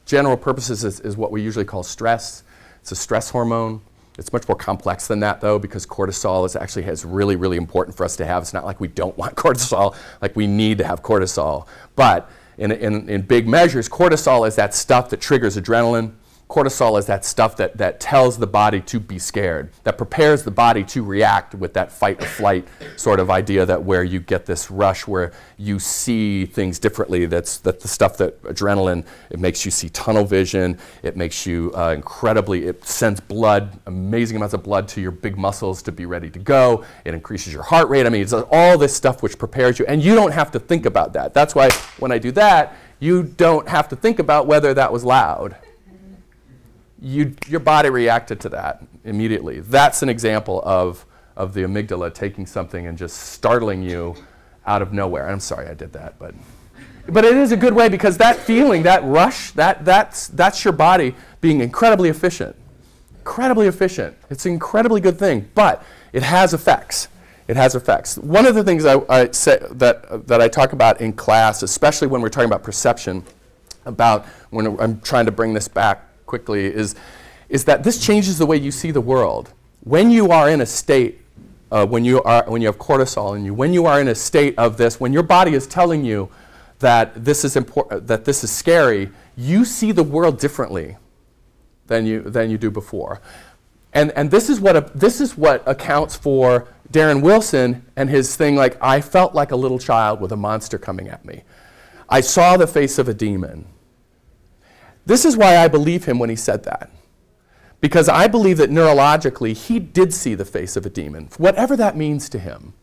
general purposes, is, is what we usually call stress. It's a stress hormone. It's much more complex than that, though, because cortisol is actually is really, really important for us to have. It's not like we don't want cortisol, like we need to have cortisol. But in, in, in big measures, cortisol is that stuff that triggers adrenaline. Cortisol is that stuff that, that tells the body to be scared, that prepares the body to react with that fight or flight sort of idea that where you get this rush where you see things differently. That's that the stuff that adrenaline, it makes you see tunnel vision, it makes you uh, incredibly, it sends blood, amazing amounts of blood to your big muscles to be ready to go. It increases your heart rate. I mean, it's all this stuff which prepares you, and you don't have to think about that. That's why when I do that, you don't have to think about whether that was loud you, your body reacted to that immediately. That's an example of, of the amygdala taking something and just startling you out of nowhere. I'm sorry I did that, but, but it is a good way because that feeling, that rush, that, that's, that's your body being incredibly efficient. Incredibly efficient. It's an incredibly good thing, but it has effects. It has effects. One of the things I, I say that, that I talk about in class, especially when we're talking about perception, about when I'm trying to bring this back quickly is, is that this changes the way you see the world. When you are in a state, uh, when, you are, when you have cortisol in you, when you are in a state of this, when your body is telling you that this is, important, that this is scary, you see the world differently than you, than you do before. And, and this, is what a, this is what accounts for Darren Wilson and his thing like, I felt like a little child with a monster coming at me. I saw the face of a demon. This is why I believe him when he said that. Because I believe that neurologically, he did see the face of a demon, whatever that means to him.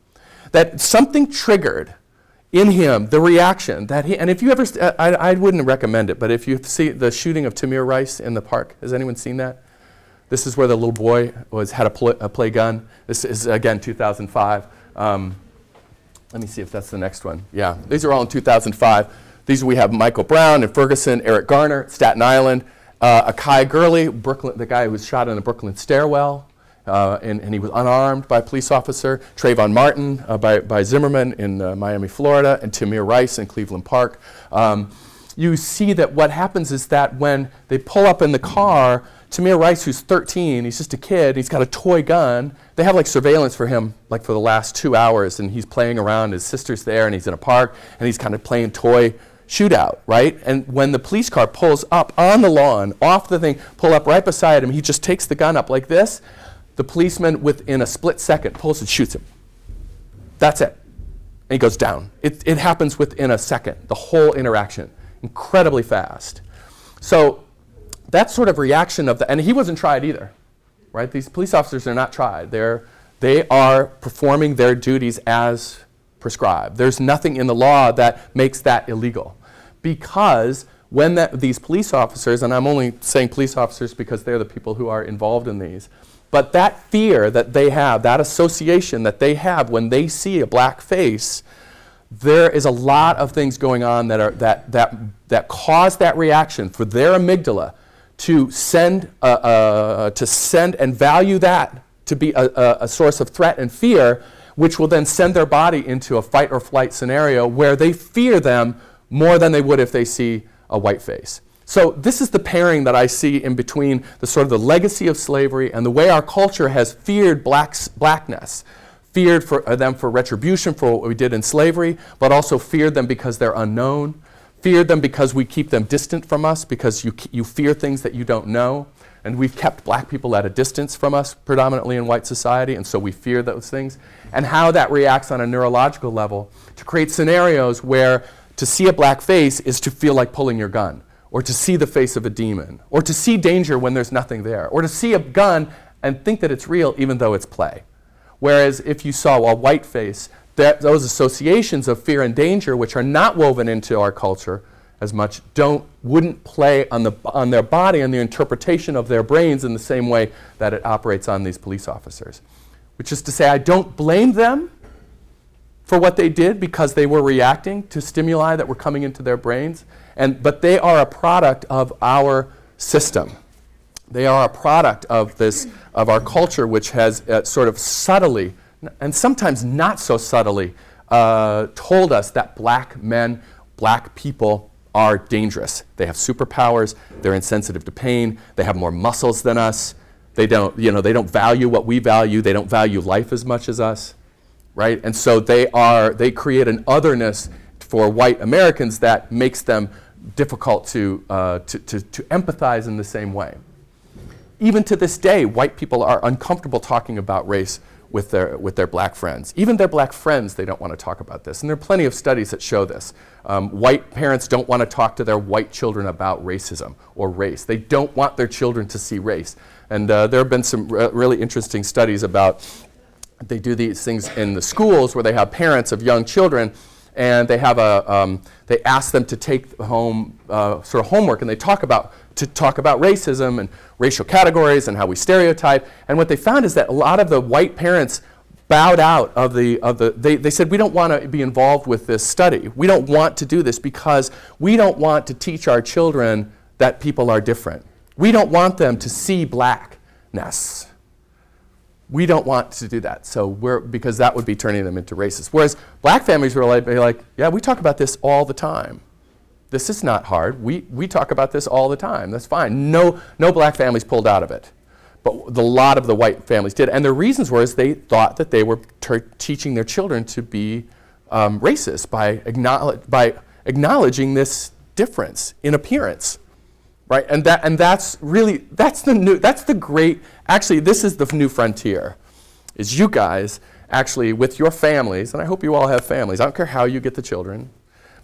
That something triggered in him the reaction that he, and if you ever, I, I wouldn't recommend it, but if you see the shooting of Tamir Rice in the park, has anyone seen that? This is where the little boy was, had a, pl- a play gun. This is, again, 2005. Um, let me see if that's the next one. Yeah, these are all in 2005. These we have Michael Brown and Ferguson, Eric Garner, Staten Island, uh, Akai Gurley, Brooklyn, the guy who was shot in the Brooklyn stairwell, uh, and, and, he was unarmed by a police officer. Trayvon Martin uh, by, by Zimmerman in uh, Miami, Florida, and Tamir Rice in Cleveland Park. Um, you see that what happens is that when they pull up in the car, Tamir Rice, who's 13, he's just a kid, he's got a toy gun. They have like surveillance for him, like for the last two hours, and he's playing around. His sister's there, and he's in a park, and he's kind of playing toy shootout, right? And when the police car pulls up on the lawn, off the thing, pull up right beside him, he just takes the gun up like this. The policeman, within a split second, pulls and shoots him. That's it. And he goes down. It, it happens within a second, the whole interaction, incredibly fast. So that sort of reaction of the, and he wasn't tried either, right? These police officers are not tried. They're, they are performing their duties as prescribed. There's nothing in the law that makes that illegal because when that, these police officers, and I'm only saying police officers because they're the people who are involved in these, but that fear that they have, that association that they have when they see a black face, there is a lot of things going on that, are, that, that, that cause that reaction for their amygdala to send, uh, uh, to send and value that to be a, a, a source of threat and fear, which will then send their body into a fight or flight scenario where they fear them more than they would if they see a white face. So this is the pairing that I see in between the sort of the legacy of slavery and the way our culture has feared blacks, blackness, feared for uh, them for retribution for what we did in slavery, but also feared them because they're unknown, feared them because we keep them distant from us, because you, you fear things that you don't know. And we've kept black people at a distance from us, predominantly in white society, and so we fear those things. And how that reacts on a neurological level to create scenarios where to see a black face is to feel like pulling your gun, or to see the face of a demon, or to see danger when there's nothing there, or to see a gun and think that it's real even though it's play. Whereas if you saw a white face, that, those associations of fear and danger, which are not woven into our culture as much, don't, wouldn't play on, the, on their body and the interpretation of their brains in the same way that it operates on these police officers. which is to say, I don't blame them for what they did because they were reacting to stimuli that were coming into their brains. And, but they are a product of our system. They are a product of this, of our culture, which has uh, sort of subtly, and sometimes not so subtly, uh, told us that black men, black people are dangerous. They have superpowers. They're insensitive to pain. They have more muscles than us. They don't, you know, they don't value what we value. They don't value life as much as us, right? And so they are, they create an otherness for white Americans that makes them difficult to, uh, to, to, to empathize in the same way. Even to this day, white people are uncomfortable talking about race with their, with their black friends. Even their black friends, they don't want to talk about this. And there are plenty of studies that show this. Um, white parents don't want to talk to their white children about racism or race. They don't want their children to see race. And uh, there have been some re really interesting studies about they do these things in the schools where they have parents of young children and they have a um, they ask them to take home uh, sort of homework and they talk about to talk about racism and racial categories and how we stereotype. And what they found is that a lot of the white parents bowed out of the, of the they, they said, we don't want to be involved with this study. We don't want to do this because we don't want to teach our children that people are different. We don't want them to see blackness. We don't want to do that. So we're, because that would be turning them into racists. Whereas black families were like, like, yeah, we talk about this all the time. This is not hard. We, we talk about this all the time. That's fine. No, no black families pulled out of it. But a lot of the white families did. And the reasons were is they thought that they were teaching their children to be um, racist by, acknowledge, by acknowledging this difference in appearance. Right? And, that, and that's really, that's the new, that's the great, actually this is the new frontier, is you guys actually with your families, and I hope you all have families. I don't care how you get the children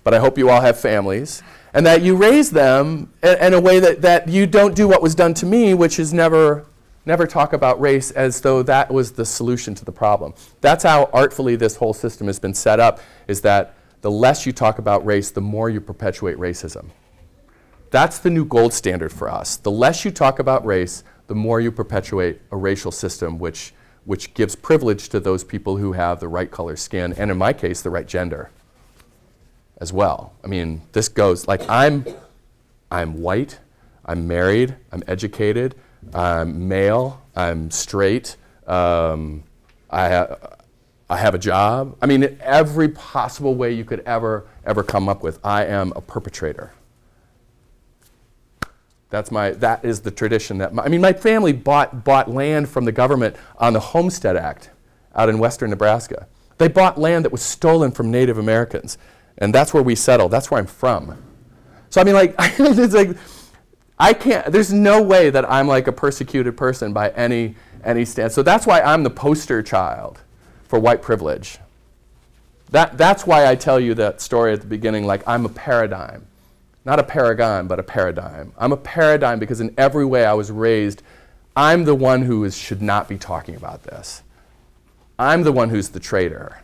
but I hope you all have families, and that you raise them in, in, a way that, that you don't do what was done to me, which is never, never talk about race as though that was the solution to the problem. That's how artfully this whole system has been set up, is that the less you talk about race, the more you perpetuate racism. That's the new gold standard for us. The less you talk about race, the more you perpetuate a racial system which, which gives privilege to those people who have the right color skin, and in my case, the right gender as well. I mean, this goes like I'm, I'm white, I'm married, I'm educated, I'm male, I'm straight, um, I, ha- I have a job. I mean, every possible way you could ever, ever come up with, I am a perpetrator. That's my, that is the tradition that, my, I mean, my family bought, bought land from the government on the Homestead Act out in western Nebraska. They bought land that was stolen from Native Americans. And that's where we settled. That's where I'm from. So I mean, like, it's like, I can't, there's no way that I'm like a persecuted person by any, any stance. So that's why I'm the poster child for white privilege. That, that's why I tell you that story at the beginning, like I'm a paradigm. Not a paragon, but a paradigm. I'm a paradigm because in every way I was raised, I'm the one who is, should not be talking about this. I'm the one who's the traitor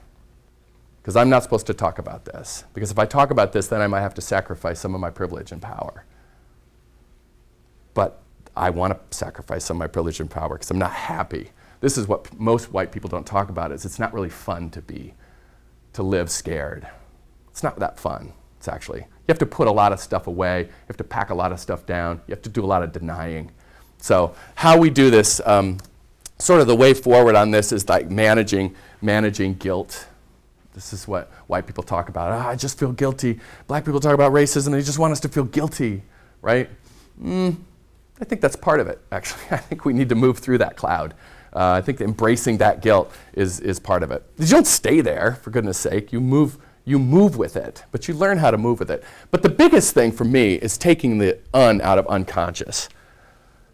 because I'm not supposed to talk about this. Because if I talk about this, then I might have to sacrifice some of my privilege and power. But I want to sacrifice some of my privilege and power because I'm not happy. This is what most white people don't talk about is it's not really fun to be, to live scared. It's not that fun, it's actually. You have to put a lot of stuff away. You have to pack a lot of stuff down. You have to do a lot of denying. So how we do this, um, sort of the way forward on this is like managing, managing guilt this is what white people talk about. Ah, I just feel guilty. Black people talk about racism. They just want us to feel guilty, right? Mm, I think that's part of it, actually. I think we need to move through that cloud. Uh, I think embracing that guilt is, is part of it. You don't stay there, for goodness sake. You move, you move with it, but you learn how to move with it. But the biggest thing for me is taking the un out of unconscious.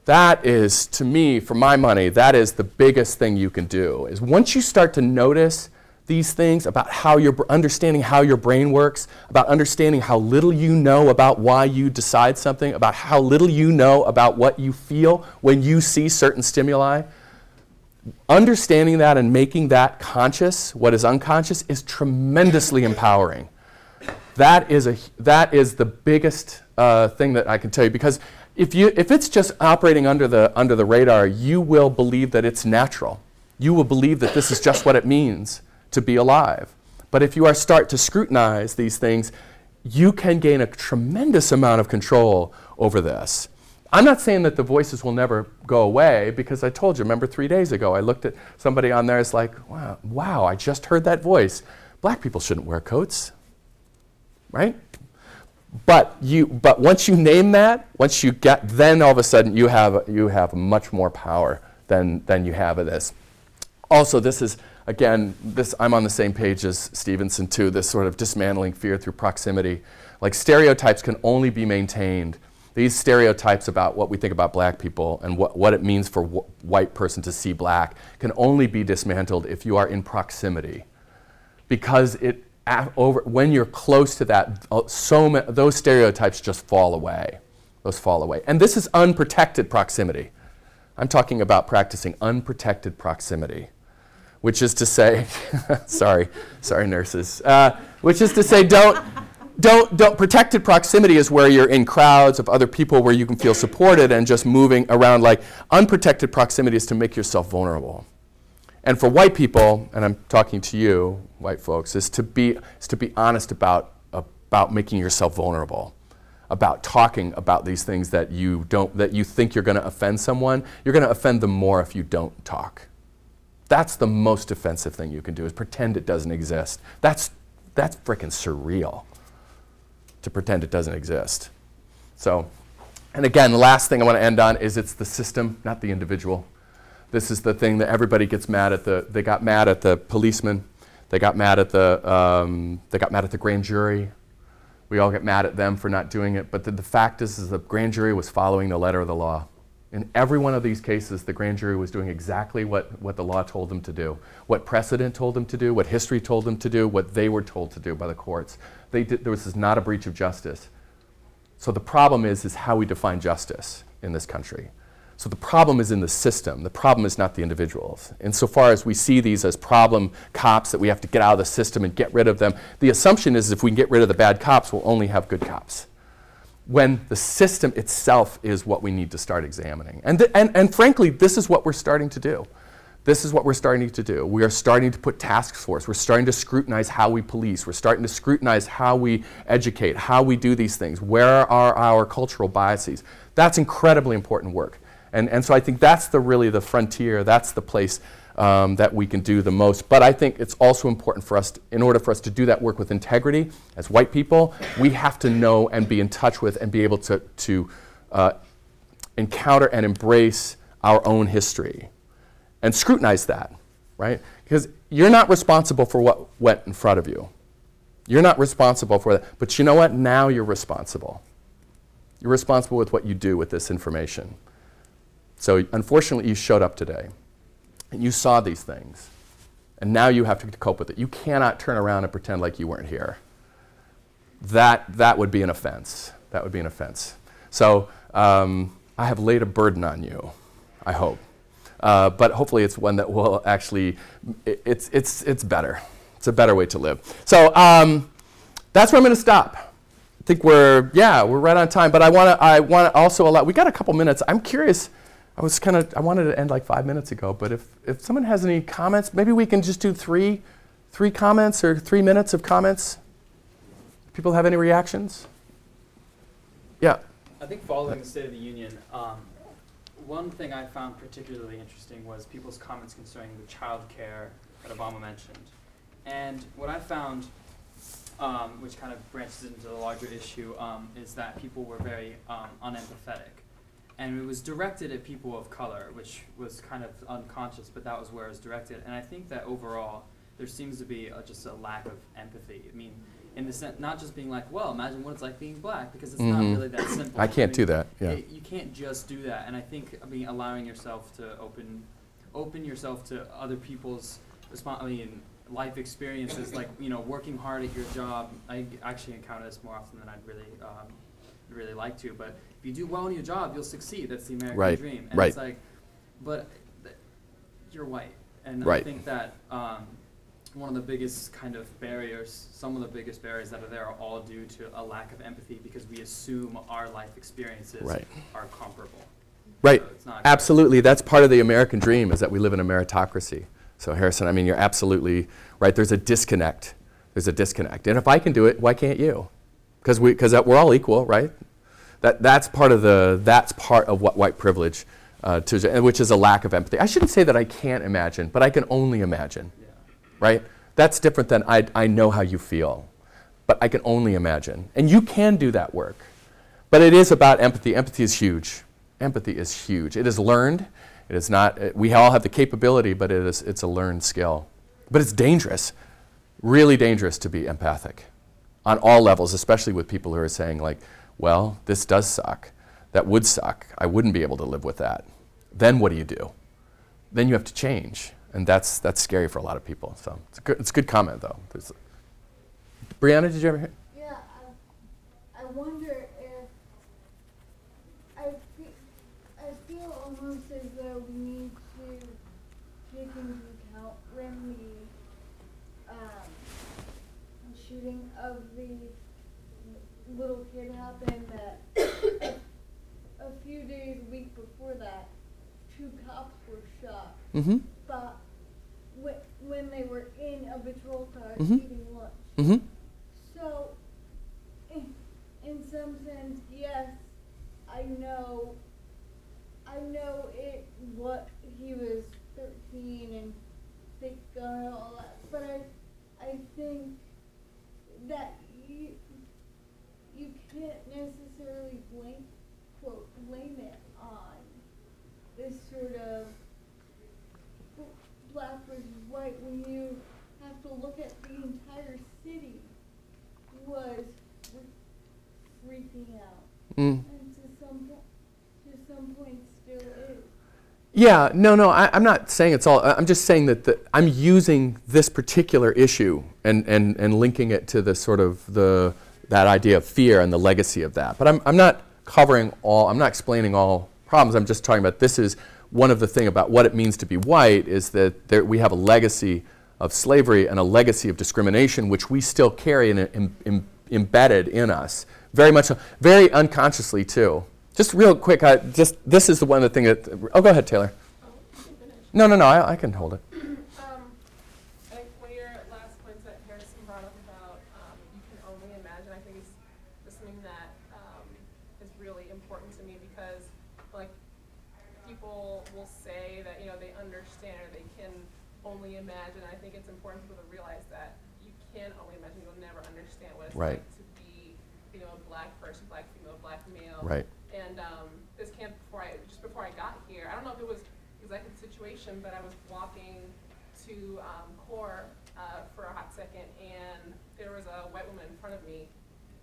That is, to me, for my money, that is the biggest thing you can do. Is once you start to notice these things, about how you're understanding how your brain works, about understanding how little you know about why you decide something, about how little you know about what you feel when you see certain stimuli. Understanding that and making that conscious, what is unconscious, is tremendously empowering. That is, a, that is the biggest uh, thing that I can tell you because if, you, if it's just operating under the, under the radar, you will believe that it's natural you will believe that this is just what it means to be alive. But if you are start to scrutinize these things, you can gain a tremendous amount of control over this. I'm not saying that the voices will never go away because I told you, remember three days ago, I looked at somebody on there, it's like, wow, wow, I just heard that voice. Black people shouldn't wear coats, right? But, you, but once you name that, once you get, then all of a sudden you have, you have much more power than, than you have of this. Also, this is, again, this, I'm on the same page as Stevenson too, this sort of dismantling fear through proximity. Like stereotypes can only be maintained these stereotypes about what we think about black people and what, what it means for wh white person to see black can only be dismantled if you are in proximity. Because it, over, when you're close to that, uh, so those stereotypes just fall away. Those fall away. And this is unprotected proximity. I'm talking about practicing unprotected proximity, which is to say, sorry, sorry nurses, uh, which is to say don't, don't, don't, protected proximity is where you're in crowds of other people where you can feel supported and just moving around like unprotected proximity is to make yourself vulnerable. And for white people, and I'm talking to you, white folks, is to be, is to be honest about, about making yourself vulnerable, about talking about these things that you, don't, that you think you're going to offend someone. You're going to offend them more if you don't talk. That's the most offensive thing you can do is pretend it doesn't exist. That's, that's freaking surreal to pretend it doesn't exist. So, and again, the last thing I want to end on is it's the system, not the individual. This is the thing that everybody gets mad at. The, they got mad at the policeman. They got mad at the, um, they got mad at the grand jury. We all get mad at them for not doing it. But the, the fact is, is the grand jury was following the letter of the law. In every one of these cases, the grand jury was doing exactly what, what the law told them to do, what precedent told them to do, what history told them to do, what they were told to do by the courts. They did, there was not a breach of justice. So the problem is, is how we define justice in this country. So the problem is in the system. The problem is not the individuals. Insofar as we see these as problem cops that we have to get out of the system and get rid of them, the assumption is if we can get rid of the bad cops, we'll only have good cops when the system itself is what we need to start examining. And, and, and frankly, this is what we're starting to do. This is what we're starting to do. We are starting to put task force. We're starting to scrutinize how we police. We're starting to scrutinize how we educate, how we do these things. Where are our cultural biases? That's incredibly important work. And, and so I think that's the really the frontier. That's the place um, that we can do the most. But I think it's also important for us, to, in order for us to do that work with integrity as white people, we have to know and be in touch with and be able to, to uh, encounter and embrace our own history and scrutinize that, right? Because you're not responsible for what went in front of you. You're not responsible for that. But you know what? Now you're responsible. You're responsible with what you do with this information. So unfortunately, you showed up today. And you saw these things. And now you have to cope with it. You cannot turn around and pretend like you weren't here. That, that would be an offense. That would be an offense. So um, I have laid a burden on you, I hope. Uh, but hopefully it's one that will actually, it, it's, it's, it's better. It's a better way to live. So um, that's where I'm going to stop. I think we're, yeah, we're right on time. But I want to I wanna also allow, we got a couple minutes. I'm curious I was kind of, I wanted to end like five minutes ago, but if, if someone has any comments, maybe we can just do three, three comments or three minutes of comments. People have any reactions? Yeah. I think following the State of the Union, um, one thing I found particularly interesting was people's comments concerning the child care that Obama mentioned. And what I found, um, which kind of branches into the larger issue, um, is that people were very um, unempathetic and it was directed at people of color, which was kind of unconscious, but that was where it was directed. And I think that overall, there seems to be a, just a lack of empathy. I mean, in the sense, not just being like, well, imagine what it's like being black, because it's mm-hmm. not really that simple. I can't I mean, do that. Yeah. It, you can't just do that. And I think, I mean, allowing yourself to open, open yourself to other people's response. I mean, life experiences, like you know, working hard at your job. I actually encounter this more often than I'd really, um, really like to, but if you do well in your job, you'll succeed. That's the American right. dream. And right. it's like, but th- you're white. And right. I think that um, one of the biggest kind of barriers, some of the biggest barriers that are there are all due to a lack of empathy because we assume our life experiences right. are comparable. Right. So Absolutely. That's part of the American dream is that we live in a meritocracy. So Harrison, I mean, you're absolutely right. There's a disconnect. There's a disconnect. And if I can do it, why can't you? Because we, because we're all equal, right? That, that's part of the, that's part of what white privilege, uh, to, which is a lack of empathy. I shouldn't say that I can't imagine, but I can only imagine, Yeah. Right? That's different than I, I know how you feel, but I can only imagine. And you can do that work. But it is about empathy. Empathy is huge. Empathy is huge. It is learned. It is not, it- we all have the capability, but it is, it's a learned skill. But it's dangerous, really dangerous to be empathic on all levels, especially with people who are saying, like, well, this does suck. That would suck. I wouldn't be able to live with that. Then what do you do? Then you have to change. And that's, that's scary for a lot of people. So it's a good, it's a good comment, though. There's, Brianna, did you ever hear? Yeah, I, I wonder if I feel, I feel almost as though we need to take into account when the um, shooting of the little kid happened that a, a few days, a week before that, two cops were shot. Mm-hmm. When, they were in a patrol car mm-hmm. eating lunch. Mm-hmm. So, in, in some sense, yes, I know, I know it, what, he was thirteen and big gun and all that, but I, I think that you, you can't necessarily blame, quote, blame it on this sort of black versus white when you have to look at the entire city was freaking out, Mm. and to some to some point still is. Yeah, no, no, I, I'm not saying it's all. I'm just saying that the, I'm using this particular issue and, and, and linking it to the sort of the that idea of fear and the legacy of that. But I'm, I'm not covering all. I'm not explaining all problems. I'm just talking about this is one of the thing about what it means to be white is that there, we have a legacy of slavery and a legacy of discrimination, which we still carry and em, em, embedded in us, very much, very unconsciously too. Just real quick, I, just this is the one of the thing that. Oh, go ahead, Taylor. No, no, no, I, I can hold it. Um, I think one of your last points that Harrison brought up about um, you can only imagine, I think is, is something that um, is really important to me because, like, people will say that, you know, they understand or they can only imagine. I think it's important for people to realize that you can only imagine, you'll never understand what it's Right. to be, you know, a black person, black female, black male. Right. And um, this camp before I just before I got here, I don't know if it was exactly the situation, but I was walking to um, Core uh, for a hot second, and there was a white woman in front of me,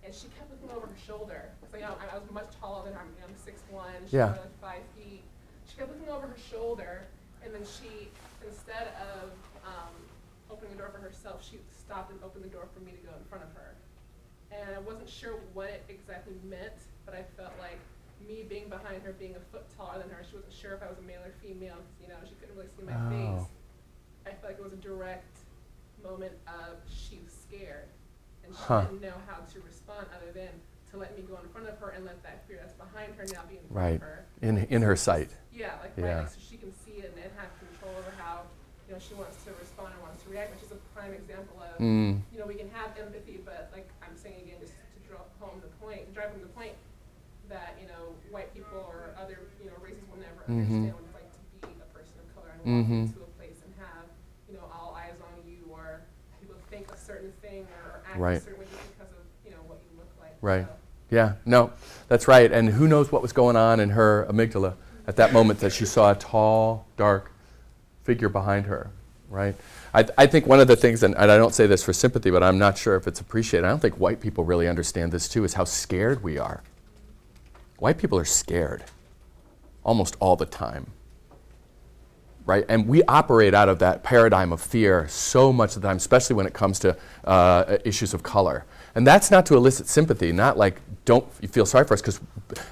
and she kept looking over her shoulder. So you know, I, I was much taller than her. I'm, you know, I'm six one. Yeah. like five feet. She kept looking over her shoulder, and then she, instead of um, opening the door for herself, she stopped and opened the door for me to go in front of her and I wasn't sure what it exactly meant, but I felt like me being behind her, being a foot taller than her, she wasn't sure if I was a male or female. You know, she couldn't really see my Oh. face. I felt like it was a direct moment of she was scared, and she Huh. didn't know how to respond other than to let me go in front of her and let that fear that's behind her now be in front Right. of her. In, in her sight. Yeah, like Yeah. right, like, so she can see it and have control over how you know she wants to respond and wants to react, which is a prime example of Mm. you know we can have empathy, but like I'm saying again, just to draw home the point, drive home the point that you know white people or other you know races will never Mhm. Understand what it's like to be a person of color and walk Mhm. into a place and have you know all eyes on you or people think a certain thing or act Right. a certain way just because of you know what you look like. Right. So, Yeah, no, that's right. And who knows what was going on in her amygdala at that moment that she saw a tall, dark figure behind her, right? I, I think one of the things, and, and I don't say this for sympathy, but I'm not sure if it's appreciated. I don't think white people really understand this too, is how scared we are. White people are scared almost all the time. Right? And we operate out of that paradigm of fear so much of the time, especially when it comes to uh, issues of color. And that's not to elicit sympathy, not like don't feel sorry for us, because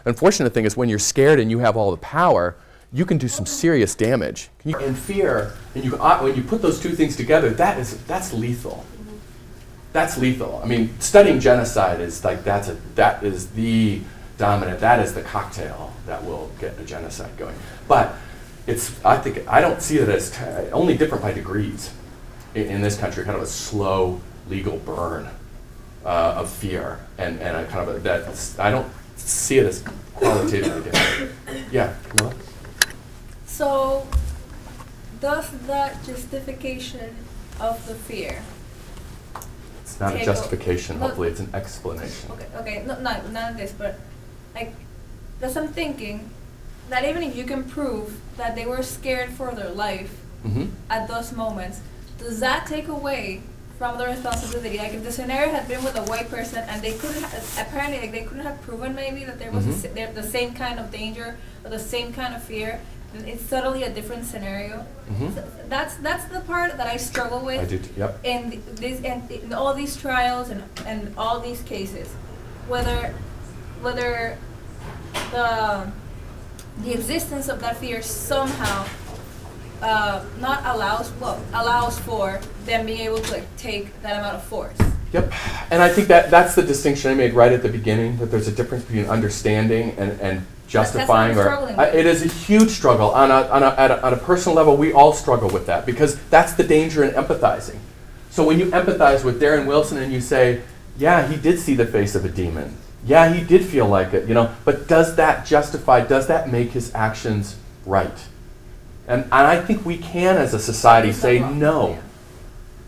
unfortunate thing is when you're scared and you have all the power, you can do some serious damage. And fear, and you, uh, when you put those two things together, that is that's lethal. That's lethal. I mean, studying genocide is like that's a that is the dominant, that is the cocktail that will get a genocide going. But it's, I think, I don't see it as, only different by degrees in, in this country, kind of a slow legal burn uh, of fear and, and a kind of a, that's, I don't see it as qualitatively different. Yeah, Camilla? So, does that justification of the fear? It's not a justification, hopefully, it's an explanation. Okay, okay, no, not none of this, but like, because I'm thinking that even if you can prove that they were scared for their life Mm-hmm. at those moments, does that take away from the responsibility? Like, if the scenario had been with a white person and they couldn't, ha- apparently, like, they couldn't have proven maybe that there was a Mhm. s there, the same kind of danger or the same kind of fear, then it's totally a different scenario. Mhm. So that's that's the part that I struggle with I do, yep. in th- this in, in all these trials and and all these cases, whether whether the the existence of that fear somehow uh, not allows well allows for them being able to like, take that amount of force. Yep, and I think that that's the distinction I made right at the beginning, that there's a difference between understanding and, and justifying. Or It is a huge struggle. On a, on, a, at a, on a personal level, we all struggle with that because that's the danger in empathizing. So when you empathize with Darren Wilson and you say, yeah, he did see the face of a demon. Yeah, he did feel like it, you know, but does that justify, does that make his actions right? And, and I think we can, as a society, say no.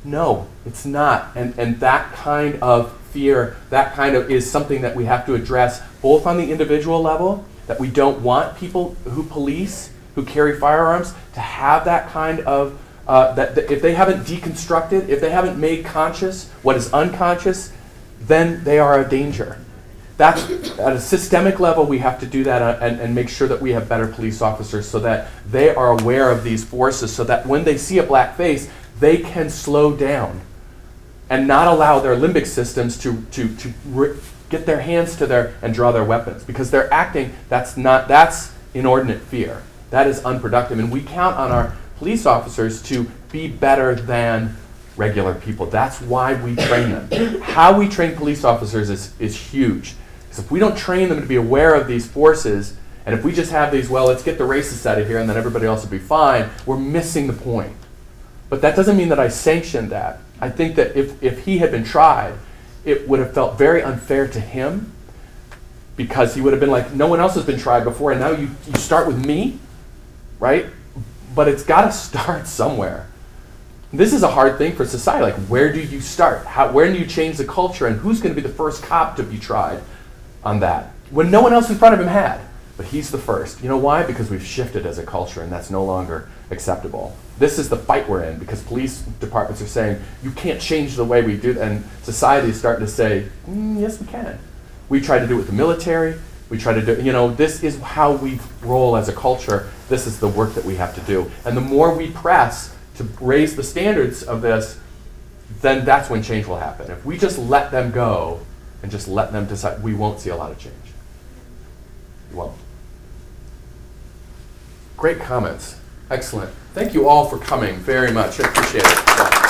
No, it's not. And, and that kind of fear, that kind of is something that we have to address both on the individual level, that we don't want people who police, who carry firearms, to have that kind of, uh, that, that if they haven't deconstructed, if they haven't made conscious what is unconscious, then they are a danger. That's at a systemic level, we have to do that uh, and, and make sure that we have better police officers so that they are aware of these forces, so that when they see a black face, they can slow down and not allow their limbic systems to, to, to get their hands to their and draw their weapons because they're acting that's not that's inordinate fear. That is unproductive and we count on our police officers to be better than regular people. That's why we train them. How we train police officers is, is huge because if we don't train them to be aware of these forces and if we just have these well let's get the racists out of here and then everybody else will be fine we're missing the point but that doesn't mean that I sanctioned that. I think that if, if he had been tried, it would have felt very unfair to him because he would have been like, no one else has been tried before, and now you, you start with me, right? But it's got to start somewhere. This is a hard thing for society. Like, where do you start? How, where do you change the culture? And who's going to be the first cop to be tried on that? When no one else in front of him had. But he's the first. You know why? Because we've shifted as a culture, and that's no longer acceptable. This is the fight we're in because police departments are saying, you can't change the way we do And society is starting to say, "Mm, yes, we can. We try to do it with the military. We try to do, you know, this is how we roll as a culture. This is the work that we have to do. And the more we press to raise the standards of this, then that's when change will happen. If we just let them go and just let them decide, we won't see a lot of change. We won't. Great comments. Excellent. Thank you all for coming very much. I appreciate it.